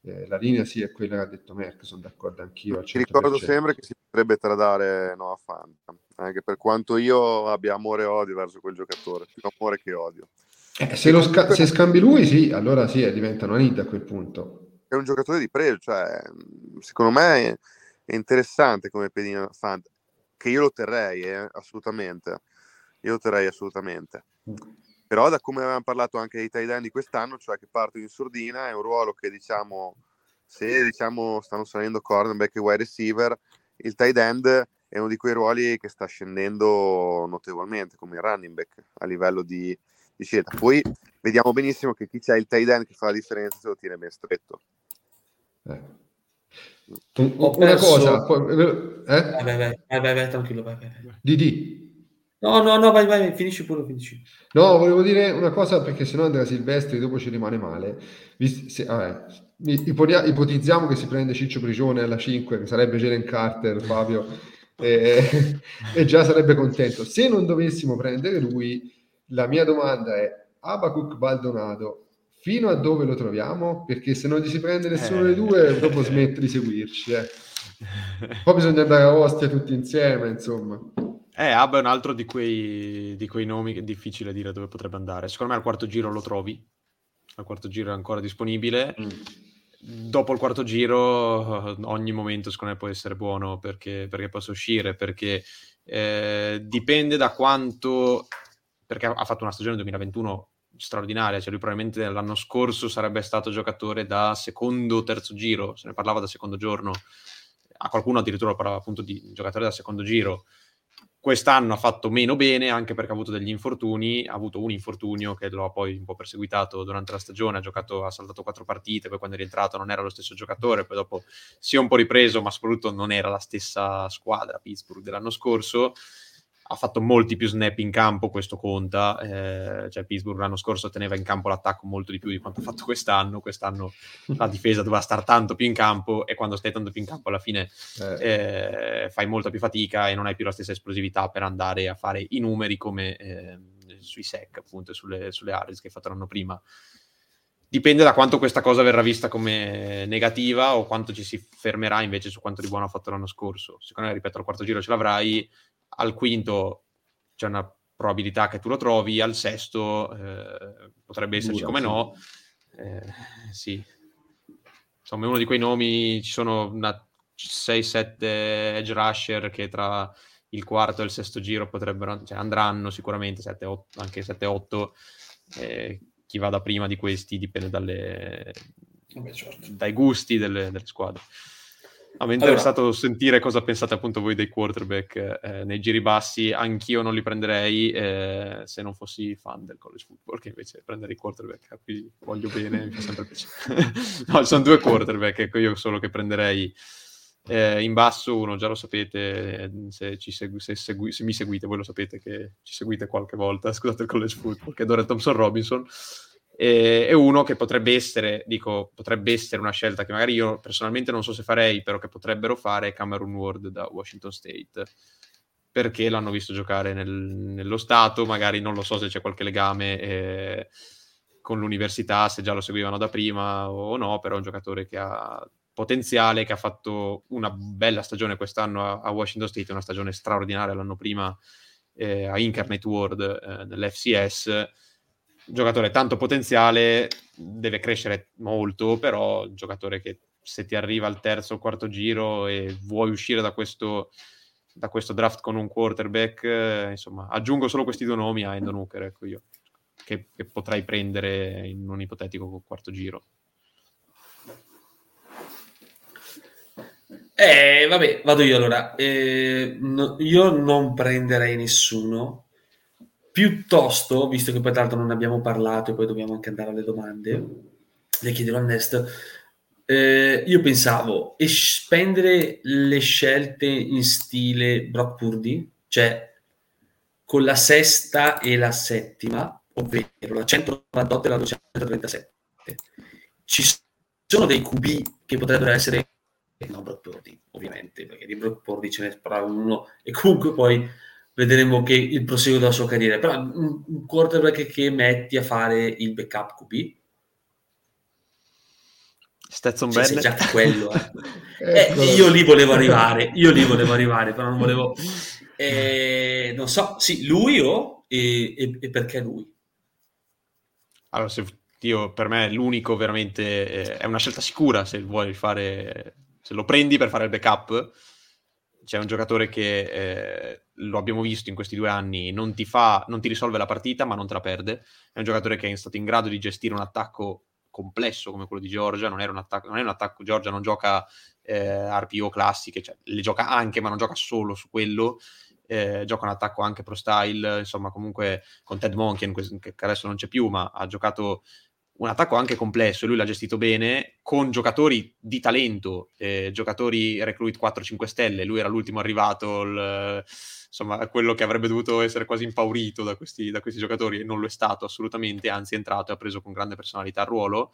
eh, la linea sì è quella che ha detto Merck sono d'accordo anch'io Ti ricordo 100%. sempre che si potrebbe tradare Noah Fant, anche per quanto io abbia amore e odio verso quel giocatore, più amore che odio. Eh, se, lo sca- se scambi lui sì allora sì eh, diventa una need a quel punto È un giocatore di pregio, cioè, mh, secondo me è, interessante come pedina Fant, che io lo terrei, eh, assolutamente. Io lo terrei assolutamente. Però da come avevamo parlato anche dei tight end di quest'anno, cioè che partono in sordina, è un ruolo che diciamo, se diciamo stanno salendo cornerback e wide receiver, il tight end è uno di quei ruoli che sta scendendo notevolmente, come il running back a livello di, di scelta. Poi vediamo benissimo che chi c'è il tight end che fa la differenza se lo tiene ben stretto. Eh. Ho una perso- cosa poi- eh? Vai, vai, vai, vai, vai, vai, tranquillo, vai, vai, vai. di di No, no, no, vai, vai, finisci pure, finisci. No, volevo dire una cosa perché sennò Andrea Silvestri dopo ci rimane male. Vis- se- i- ipotia- ipotizziamo che si prende Ciccio Prigione alla 5, che sarebbe Jalen Carter, Fabio, e, e già sarebbe contento. Se non dovessimo prendere lui, la mia domanda è Abacuc Baldonado, fino a dove lo troviamo? Perché se non gli si prende nessuno dei due, dopo smette di seguirci. eh. Poi bisogna andare a Ostia tutti insieme, insomma. Eh, Abba è un altro di quei, di quei nomi che è difficile dire dove potrebbe andare. Secondo me al quarto giro lo trovi. Al quarto giro è ancora disponibile. Dopo il quarto giro, eh, ogni momento secondo me può essere buono perché, perché possa uscire. Perché eh, dipende da quanto. Perché ha fatto una stagione 2021 straordinaria. Cioè, lui probabilmente l'anno scorso sarebbe stato giocatore da secondo o terzo giro. Se ne parlava da secondo giorno. A qualcuno addirittura parlava appunto di giocatore da secondo giro quest'anno ha fatto meno bene anche perché ha avuto degli infortuni, ha avuto un infortunio che lo ha poi un po' perseguitato durante la stagione, ha giocato, ha saltato quattro partite, poi quando è rientrato non era lo stesso giocatore, poi dopo si è un po' ripreso, ma soprattutto non era la stessa squadra Pittsburgh dell'anno scorso. Ha fatto molti più snap in campo, questo conta. eh, cioè Pittsburgh l'anno scorso teneva in campo l'attacco molto di più di quanto ha fatto quest'anno. Quest'anno la difesa doveva stare tanto più in campo e quando stai tanto più in campo alla fine Eh, eh, fai molta più fatica e non hai più la stessa esplosività per andare a fare i numeri come eh, sui sec, appunto, e sulle, sulle Harris che hai fatto l'anno prima. Dipende da quanto questa cosa verrà vista come negativa o quanto ci si fermerà invece su quanto di buono ha fatto l'anno scorso. Secondo me, ripeto, al quarto giro ce l'avrai, al quinto c'è una probabilità che tu lo trovi, al sesto eh, potrebbe esserci Dura, come sì. no. Eh, sì, insomma, è uno di quei nomi, ci sono una 6-7 edge rusher che tra il quarto e il sesto giro potrebbero, cioè andranno sicuramente 7, 8, anche 7-8. Eh, chi vada prima di questi dipende dalle, Vabbè, certo. dai gusti delle, delle squadre. No, mi è Allora- interessato sentire cosa pensate appunto voi dei quarterback eh, nei giri bassi. Anch'io non li prenderei eh, se non fossi fan del college football, che invece prenderei i quarterback a cui voglio bene, mi fa sempre piacere. no, sono due quarterback, ecco, io solo che prenderei eh, in basso uno, già lo sapete, se, ci segui- se segui- se mi seguite, voi lo sapete che ci seguite qualche volta, scusate il college football, che è Dore Thompson Robinson, e, e uno che potrebbe essere, dico, potrebbe essere una scelta che magari io personalmente non so se farei, però che potrebbero fare è Cameron Ward da Washington State, perché l'hanno visto giocare nel- nello Stato, magari non lo so se c'è qualche legame eh, con l'università, se già lo seguivano da prima o no, però è un giocatore che ha potenziale, che ha fatto una bella stagione quest'anno a, a Washington State, una stagione straordinaria l'anno prima eh, a Incarnate World eh, nell'FCS. Giocatore tanto potenziale, deve crescere molto, però giocatore che se ti arriva al terzo o quarto giro e vuoi uscire da questo, da questo draft con un quarterback, eh, insomma, aggiungo solo questi due nomi a Endon Hooker, ecco io, che, che potrei prendere in un ipotetico quarto giro. Eh, vabbè, vado io allora. Eh, no- io non prenderei nessuno. Piuttosto, visto che poi l'altro non ne abbiamo parlato e poi dobbiamo anche andare alle domande, le chiederò a Nest. eh, io pensavo e spendere le scelte in stile Brock Purdy, cioè con la sesta e la settima, ovvero la 198 e la 237. Ci sono dei QB che potrebbero essere non Brock Purdy, ovviamente, perché di Brock Purdy ce n'è però uno e comunque poi vedremo che il proseguo della sua carriera. Però un, un quarterback che metti a fare il backup QB, Stetson cioè, Bennett. già quello. eh. Ecco. Eh, io lì volevo arrivare, io lì volevo arrivare, però non volevo... eh, non so, sì, lui o... E, e- e perché lui? Allora, se, io, per me l'unico veramente eh, è una scelta sicura se vuoi fare, se lo prendi per fare il backup. C'è un giocatore che eh, lo abbiamo visto in questi due anni, non ti fa, non ti risolve la partita, ma non te la perde. È un giocatore che è stato in grado di gestire un attacco complesso come quello di Georgia. Non, attacco, non è un attacco. Georgia non gioca eh, RPO classiche, cioè, le gioca anche, ma non gioca solo su quello. Eh, gioca un attacco anche pro style, insomma, comunque con Ted Monken, che adesso non c'è più, ma ha giocato un attacco anche complesso lui l'ha gestito bene con giocatori di talento, eh, giocatori recruit 4-5 stelle. Lui era l'ultimo arrivato, il, insomma, quello che avrebbe dovuto essere quasi impaurito da questi, da questi giocatori e non lo è stato assolutamente, anzi è entrato e ha preso con grande personalità il ruolo.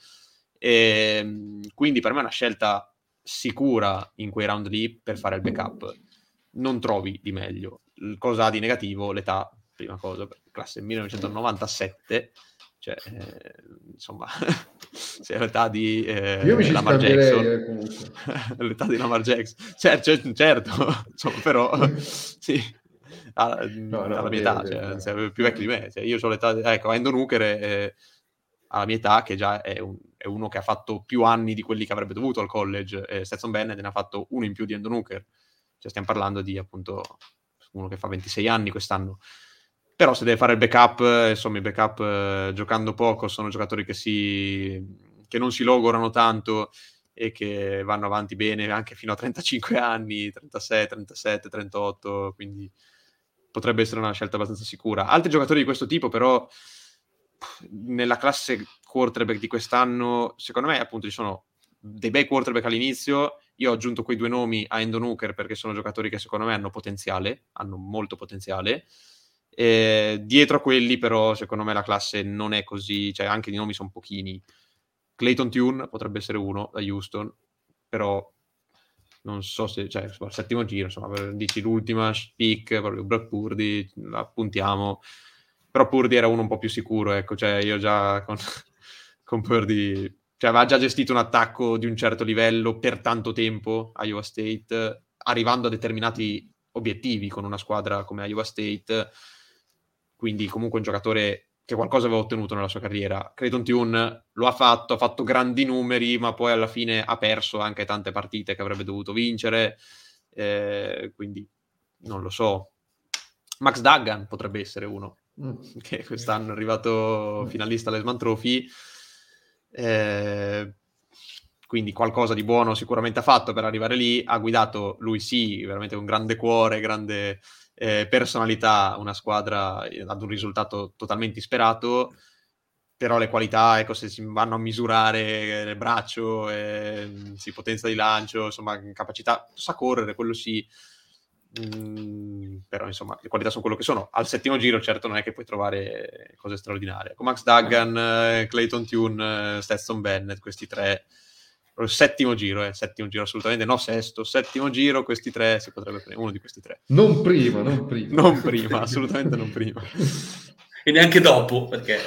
E, quindi per me è una scelta sicura in quei round lì per fare il backup. Non trovi di meglio. Cosa ha di negativo? L'età, prima cosa, classe 1997 cioè, eh, insomma, se è l'età di eh, Io mi Lamar Jackson, eh, l'età di Lamar Jackson, Cer- cer- certo, insomma, però sì, alla, no, alla mia età, vero, cioè, vero. più vecchio di me, cioè, io ho l'età, di- ecco, Endon Hooker è, alla mia età, che già è, un- è uno che ha fatto più anni di quelli che avrebbe dovuto al college, e Stetson Bennett ne ha fatto uno in più di Endon Hooker, cioè stiamo parlando di appunto uno che fa 26 anni quest'anno. Però se deve fare il backup, eh, insomma, i backup eh, giocando poco sono giocatori che, si, che non si logorano tanto e che vanno avanti bene anche fino a 35 anni, 36, 37, 38, quindi potrebbe essere una scelta abbastanza sicura. Altri giocatori di questo tipo, però, nella classe quarterback di quest'anno, secondo me, appunto, ci sono dei bei quarterback all'inizio. Io ho aggiunto quei due nomi a Endon Hooker perché sono giocatori che secondo me hanno potenziale, hanno molto potenziale. Eh, dietro a quelli, però, secondo me la classe non è così, cioè anche i nomi sono pochini. Clayton Tune potrebbe essere uno da Houston, però non so se, cioè, il settimo giro, insomma, dici l'ultima pick, proprio Brock Purdy, la puntiamo. Però Purdy era uno un po' più sicuro, ecco, cioè io già con, con Purdy, cioè aveva già gestito un attacco di un certo livello per tanto tempo a Iowa State, arrivando a determinati obiettivi con una squadra come Iowa State, quindi comunque un giocatore che qualcosa aveva ottenuto nella sua carriera. Creighton Tune lo ha fatto, ha fatto grandi numeri, ma poi alla fine ha perso anche tante partite che avrebbe dovuto vincere, eh, quindi non lo so. Max Duggan potrebbe essere uno, Mm. che quest'anno è arrivato finalista all'Esman Trophy. Eh, quindi qualcosa di buono sicuramente ha fatto per arrivare lì. Ha guidato lui sì, veramente con grande cuore, grande eh, personalità, una squadra eh, ad un risultato totalmente isperato. Però le qualità, ecco, se si vanno a misurare il braccio, eh, sì, potenza di lancio, insomma, capacità, sa correre, quello sì. Mm, però insomma le qualità sono quello che sono al settimo giro certo non è che puoi trovare cose straordinarie con Max Duggan, eh, Clayton Tune, eh, Stetson Bennett questi tre settimo giro, eh, settimo giro assolutamente no sesto, settimo giro questi tre si potrebbe prendere, uno di questi tre Non prima, non prima. non prima, assolutamente non prima E neanche dopo, perché...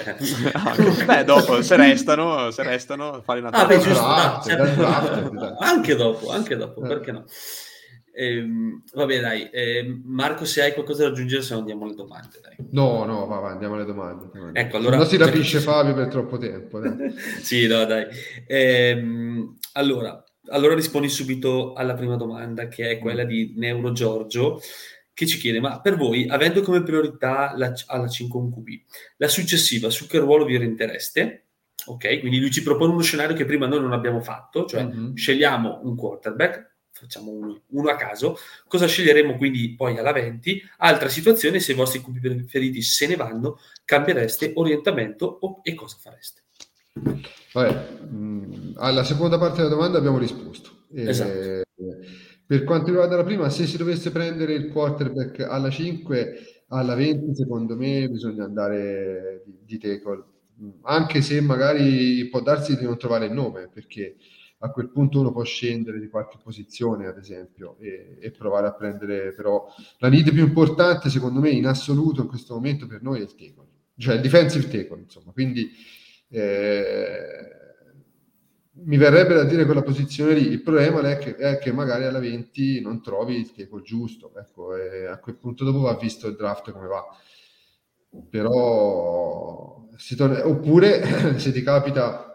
Ah, beh dopo se restano se restano fare una Ah, beh, giusto, ah, certo. anche dopo, anche dopo, Eh. perché no? Ehm, vabbè, dai, ehm, Marco, se hai qualcosa da aggiungere, se no andiamo alle domande, dai. No, no, va, va, andiamo alle domande. Ecco, allora- Non si rapisce Fabio per troppo tempo. sì, no, dai. Ehm, allora, allora rispondi subito alla prima domanda, che è quella di Neuro Giorgio, che ci chiede, ma per voi, avendo come priorità la, alla 5 un QB, la successiva, su che ruolo vi orientereste? Ok, quindi lui ci propone uno scenario che prima noi non abbiamo fatto, cioè Mhm. scegliamo un quarterback, facciamo uno, uno a caso, cosa sceglieremo quindi poi alla 20? Altra situazione, se i vostri QB preferiti se ne vanno, cambiereste orientamento o- e cosa fareste? Vabbè, mh, alla seconda parte della domanda abbiamo risposto. Eh, Esatto. Per quanto riguarda la prima, se si dovesse prendere il quarterback alla 5, alla 20, secondo me bisogna andare di, di tackle, anche se magari può darsi di non trovare il nome, perché a quel punto uno può scendere di qualche posizione, ad esempio, e, e provare a prendere, però la need più importante, secondo me, in assoluto in questo momento per noi è il tackle, cioè il defensive tackle, insomma. Quindi eh, mi verrebbe da dire quella posizione lì. Il problema è che, è che magari alla 20 non trovi il tackle giusto, ecco, a quel punto dopo va visto il draft come va. Però torna- oppure se ti capita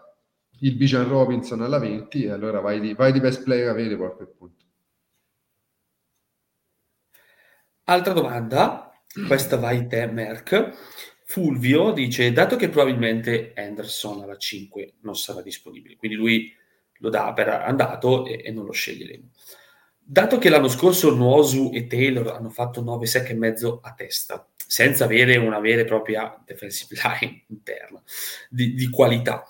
il Bijan Robinson alla 20, e allora vai di, vai di best player available a quel punto. Altra domanda, questa va in te, Merck. Fulvio dice, dato che probabilmente Anderson alla 5 non sarà disponibile, quindi lui lo dà per andato e, e non lo sceglieremo. Dato che l'anno scorso Nuosu e Taylor hanno fatto 9 sec e mezzo a testa, senza avere una vera e propria defensive line interna di, di qualità,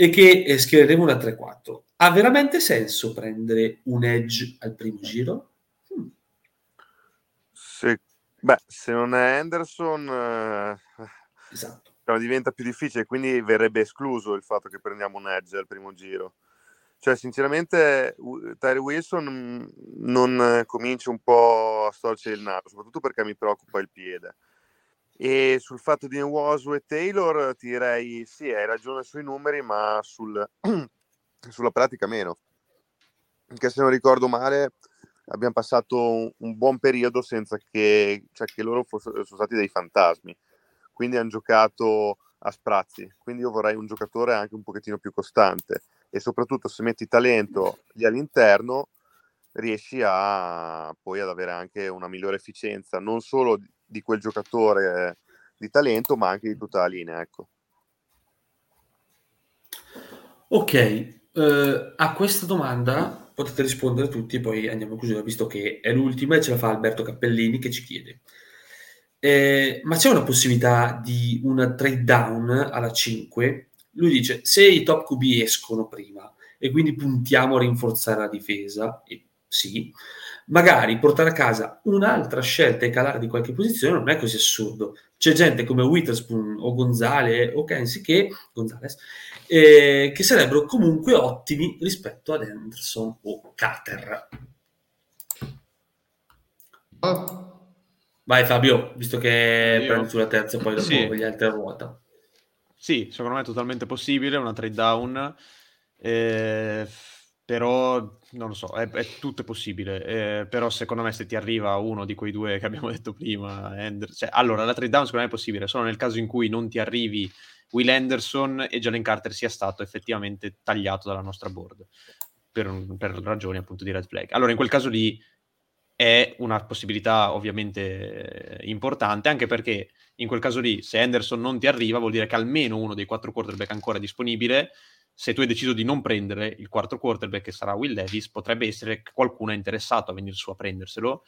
e che eh, schiereremo una 3-4, ha veramente senso prendere un edge al primo giro? Hmm. Se, beh, se non è Anderson, eh, Esatto. diventa più difficile, quindi verrebbe escluso il fatto che prendiamo un edge al primo giro. Cioè, sinceramente, Tyree Wilson mh, non eh, comincia un po' a storcere il naso, soprattutto perché mi preoccupa il piede. E sul fatto di Nwosu e Taylor ti direi sì, hai ragione sui numeri, ma sul- sulla pratica meno. Perché se non ricordo male, abbiamo passato un, buon periodo senza che, cioè che loro fossero, sono stati dei fantasmi. Quindi hanno giocato a sprazzi. Quindi io vorrei un giocatore anche un pochettino più costante. E soprattutto se metti talento lì all'interno, riesci a poi ad avere anche una migliore efficienza, non solo di- quel giocatore di talento, ma anche di tutta la linea. Ecco. Ok, eh, a questa domanda potete rispondere tutti poi andiamo chiudere, visto che è l'ultima e ce la fa Alberto Cappellini che ci chiede. Eh, ma c'è una possibilità di una trade down alla 5? Lui dice, se i top QB escono prima e quindi puntiamo a rinforzare la difesa, e sì, magari portare a casa un'altra scelta e calare di qualche posizione non è così assurdo. C'è gente come Witherspoon o Gonzale o Kensi che, Gonzales, eh, che sarebbero comunque ottimi rispetto ad Anderson o Carter. Ah, Vai Fabio, visto che Io? prendi sulla terza e poi dopo Sì. gli altri a ruota. Sì, secondo me è totalmente possibile, una trade down, eh, però non lo so, è, è- tutto possibile, eh, però secondo me se ti arriva uno di quei due che abbiamo detto prima, Ander- cioè, allora la trade down secondo me è possibile, solo nel caso in cui non ti arrivi Will Anderson e Jalen Carter sia stato effettivamente tagliato dalla nostra board, per, per ragioni appunto di red flag. Allora in quel caso lì è una possibilità ovviamente eh, importante, anche perché in quel caso lì, se Anderson non ti arriva, vuol dire che almeno uno dei quattro quarterback ancora disponibile. Se tu hai deciso di non prendere il quarto quarterback, che sarà Will Davis, potrebbe essere che qualcuno è interessato a venire su a prenderselo.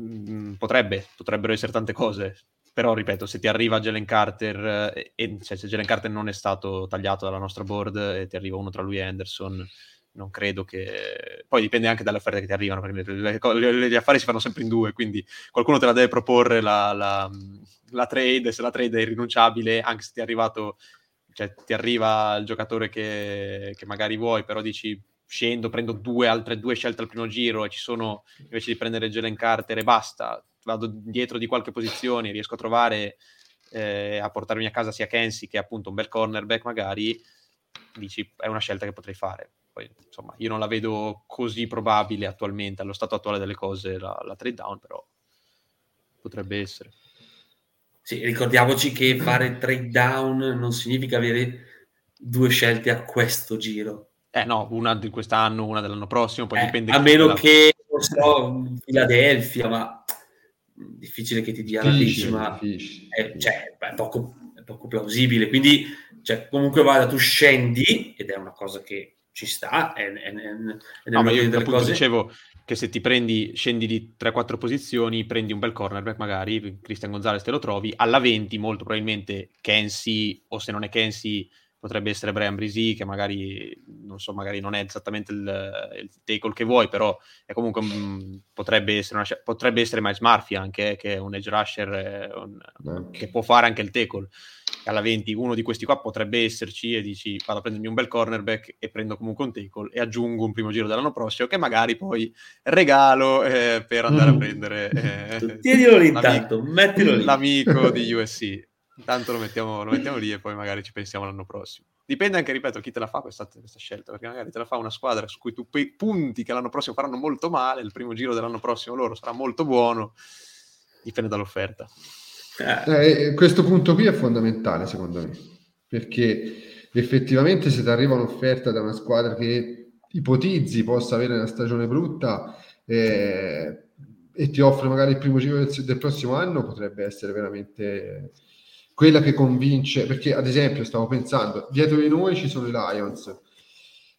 Mm, potrebbe, potrebbero essere tante cose. Però, ripeto, se ti arriva Jalen Carter, eh, e, cioè, se Jalen Carter non è stato tagliato dalla nostra board e ti arriva uno tra lui e Anderson, non credo che... Poi dipende anche dalle offerte che ti arrivano, perché le, gli affari si fanno sempre in due, quindi qualcuno te la deve proporre la, la, la trade, se la trade è irrinunciabile, anche se ti è arrivato, cioè ti arriva il giocatore che, che magari vuoi, però dici scendo, prendo due, altre due scelte al primo giro e ci sono, invece di prendere Jalen Carter e basta, vado dietro di qualche posizione, riesco a trovare, eh, a portarmi a casa sia Kensi che appunto un bel cornerback magari, dici è una scelta che potrei fare poi, insomma, io non la vedo così probabile attualmente, allo stato attuale delle cose, la, la trade down, però potrebbe essere. Sì, ricordiamoci che fare trade down non significa avere due scelte a questo giro. Eh no, una di quest'anno, una dell'anno prossimo, poi Eh, dipende... a meno che, non so, Philadelphia, ma difficile che ti dia la decima. È, cioè, è poco, è poco plausibile. Quindi, cioè, comunque vada, tu scendi, ed è una cosa che ci sta, è, è, è, è No, ma io appunto cose. dicevo che se ti prendi, scendi di 3-4 posizioni, prendi un bel cornerback magari, Christian Gonzalez te lo trovi, alla 20 molto probabilmente Kensi, o se non è Kensi potrebbe essere Brian Brisi, che magari, non so, magari non è esattamente il, il tackle che vuoi, però è comunque, mm, potrebbe, essere una, potrebbe essere Miles Murphy anche, eh, che è un edge rusher eh, un- che può fare anche il tackle. Alla 20 uno di questi qua potrebbe esserci e dici vado a prendermi un bel cornerback e prendo comunque un tackle e aggiungo un primo giro dell'anno prossimo che magari poi regalo eh, per andare a Mm. prendere eh, Tienilo lì l'amico- intanto, mettilo lì. l'amico di USC. Intanto lo mettiamo, lo mettiamo lì e poi magari ci pensiamo l'anno prossimo. Dipende anche, ripeto, chi te la fa questa, questa scelta, perché magari te la fa una squadra su cui tu pe- punti che l'anno prossimo faranno molto male, il primo giro dell'anno prossimo loro sarà molto buono, dipende dall'offerta. Eh, Eh, questo punto qui è fondamentale secondo me, perché effettivamente se ti arriva un'offerta da una squadra che ipotizzi possa avere una stagione brutta eh, e ti offre magari il primo giro del, del prossimo anno, potrebbe essere veramente quella che convince, perché ad esempio stavo pensando, dietro di noi ci sono i Lions,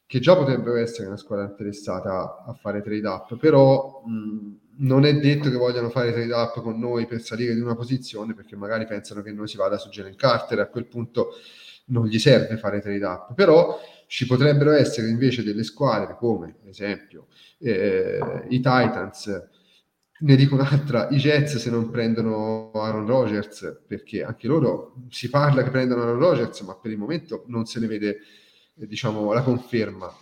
che già potrebbero essere una squadra interessata a fare trade up, però mh, non è detto che vogliano fare trade up con noi per salire di una posizione, perché magari pensano che noi si vada su Jalen Carter, a quel punto non gli serve fare trade up, però ci potrebbero essere invece delle squadre come, ad esempio, eh, i Titans, ne dico un'altra, i Jets se non prendono Aaron Rodgers, perché anche loro si parla che prendano Aaron Rodgers, ma per il momento non se ne vede eh, diciamo, la conferma.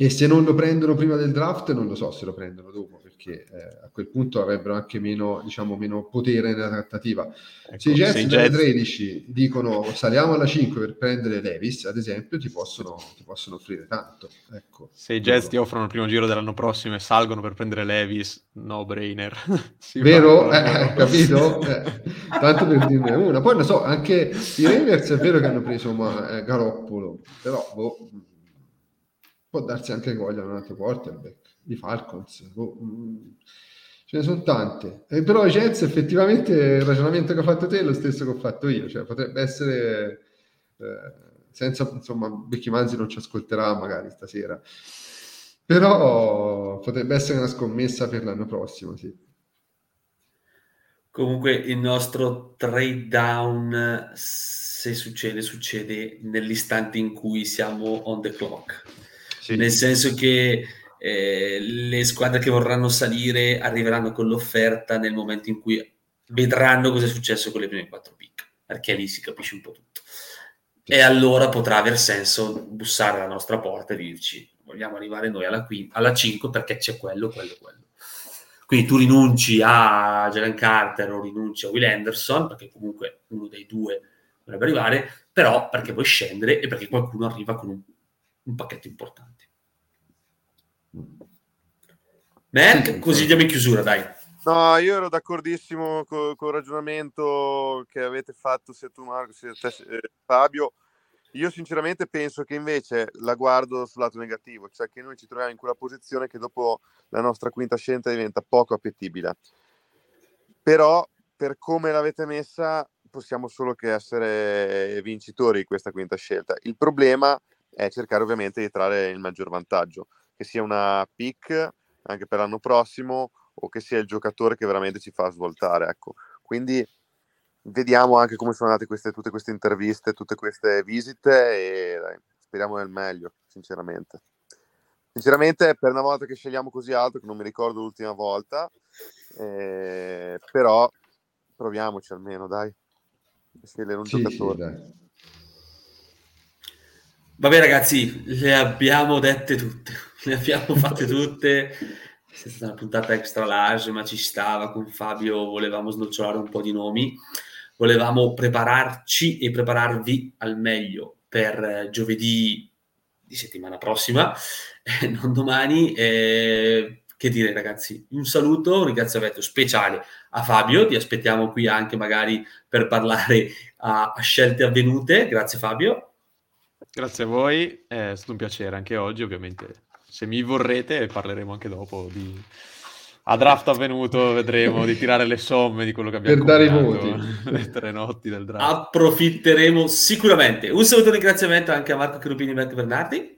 E se non lo prendono prima del draft, non lo so se lo prendono dopo, perché eh, a quel punto avrebbero anche meno, diciamo, meno potere nella trattativa. Ecco, se i Jets dalle Jets- 13 dicono saliamo alla 5 per prendere Davis, ad esempio, ti possono, ti possono offrire tanto. Ecco. Se i Jets ti offrono il primo giro dell'anno prossimo e salgono per prendere Levis, no brainer. Vero? Eh, capito? Eh, tanto per dirne una. Poi non so, anche i Ravens è vero che hanno preso ma, eh, Garoppolo, però boh, può darsi anche che vogliano un altro quarterback. I Falcons, boh, mh, ce ne sono tante. Eh, però i Jets effettivamente il ragionamento che ho fatto te è lo stesso che ho fatto io, cioè potrebbe essere... eh, senza, insomma, Becky Manzi non ci ascolterà magari stasera, però potrebbe essere una scommessa per l'anno prossimo, sì. Comunque il nostro trade down, se succede, succede nell'istante in cui siamo on the clock. Sì. Nel senso che eh, le squadre che vorranno salire arriveranno con l'offerta nel momento in cui vedranno cosa è successo con le prime quattro pick, perché lì si capisce un po' tutto. E allora potrà aver senso bussare alla nostra porta e dirci vogliamo arrivare noi alla, quin- alla 5 perché c'è quello, quello, quello. Quindi tu rinunci a Jalen Carter o rinunci a Will Anderson, perché comunque uno dei due dovrebbe arrivare, però perché vuoi scendere e perché qualcuno arriva con un, un pacchetto importante. Merck, Sì, così sì. diamo in chiusura, dai. No, io ero d'accordissimo co- col ragionamento che avete fatto sia tu Marco sia te eh, Fabio. Io sinceramente penso che invece la guardo sul lato negativo, cioè che noi ci troviamo in quella posizione che dopo la nostra quinta scelta diventa poco appetibile. Però per come l'avete messa possiamo solo che essere vincitori di questa quinta scelta. Il problema è cercare ovviamente di trarre il maggior vantaggio, che sia una pick anche per l'anno prossimo o che sia il giocatore che veramente ci fa svoltare. Ecco. Quindi vediamo anche come sono andate queste, tutte queste interviste, tutte queste visite e dai, speriamo nel meglio, sinceramente. Sinceramente, per una volta che scegliamo così alto, che non mi ricordo l'ultima volta, eh, però proviamoci almeno, dai, scegliere un Sì, sì, giocatore. dai. Vabbè ragazzi, le abbiamo dette tutte, le abbiamo fatte tutte. È stata una puntata extra large, ma ci stava con Fabio, volevamo snocciolare un po' di nomi, volevamo prepararci e prepararvi al meglio per eh, giovedì di settimana prossima, eh, non domani. eh, che dire ragazzi, un saluto, un ringraziamento speciale a Fabio, ti aspettiamo qui anche magari per parlare a, a scelte avvenute. Grazie Fabio. Grazie a voi, è stato un piacere anche oggi, ovviamente. Se mi vorrete parleremo anche dopo di... A draft avvenuto vedremo di tirare le somme di quello che abbiamo Per dare i voti. le tre notti del draft. approfitteremo sicuramente. Un saluto e un ringraziamento anche a Marco Cherubini e Marco Bernardi.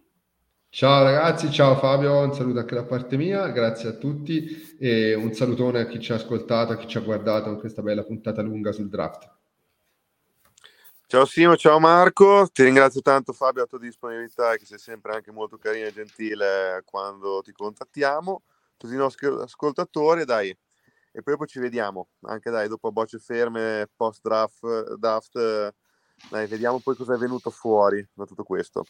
Ciao ragazzi, ciao Fabio, un saluto anche da parte mia, grazie a tutti e un salutone a chi ci ha ascoltato, a chi ci ha guardato in questa bella puntata lunga sul draft. Ciao Simo, ciao Marco, ti ringrazio tanto Fabio a tua disponibilità che sei sempre anche molto carino e gentile quando ti contattiamo, tutti i nostri ascoltatori, dai, e poi dopo ci vediamo, anche dai, dopo a bocce ferme, post draft, draft, dai, vediamo poi cosa è venuto fuori da tutto questo.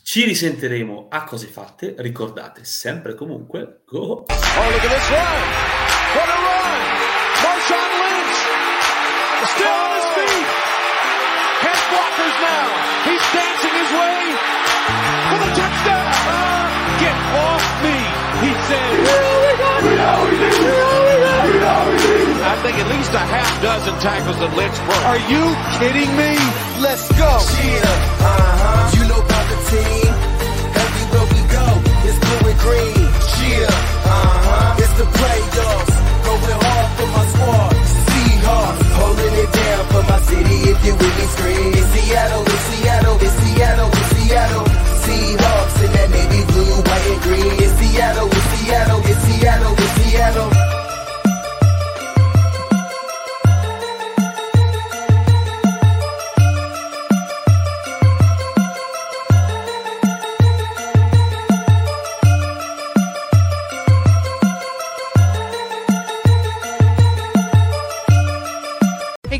Ci risentiremo a cose fatte. Ricordate sempre e comunque, go! Oh, look at this run. What a run. Marshawn Lynch still he said. I think at least a half dozen tackles that Lynch broke. Are you kidding me? Let's go. uh-huh. You know about the team. Everywhere we go, it's blue and green. Cheer, uh-huh. It's the playoffs. Going hard for my squad. Seahawks, holding it down for my city. If you with me, scream. It's Seattle, it's Seattle, it's Seattle, it's Seattle. Seahawks in that navy blue, white and green. It's Seattle, it's Seattle, it's Seattle, it's Seattle.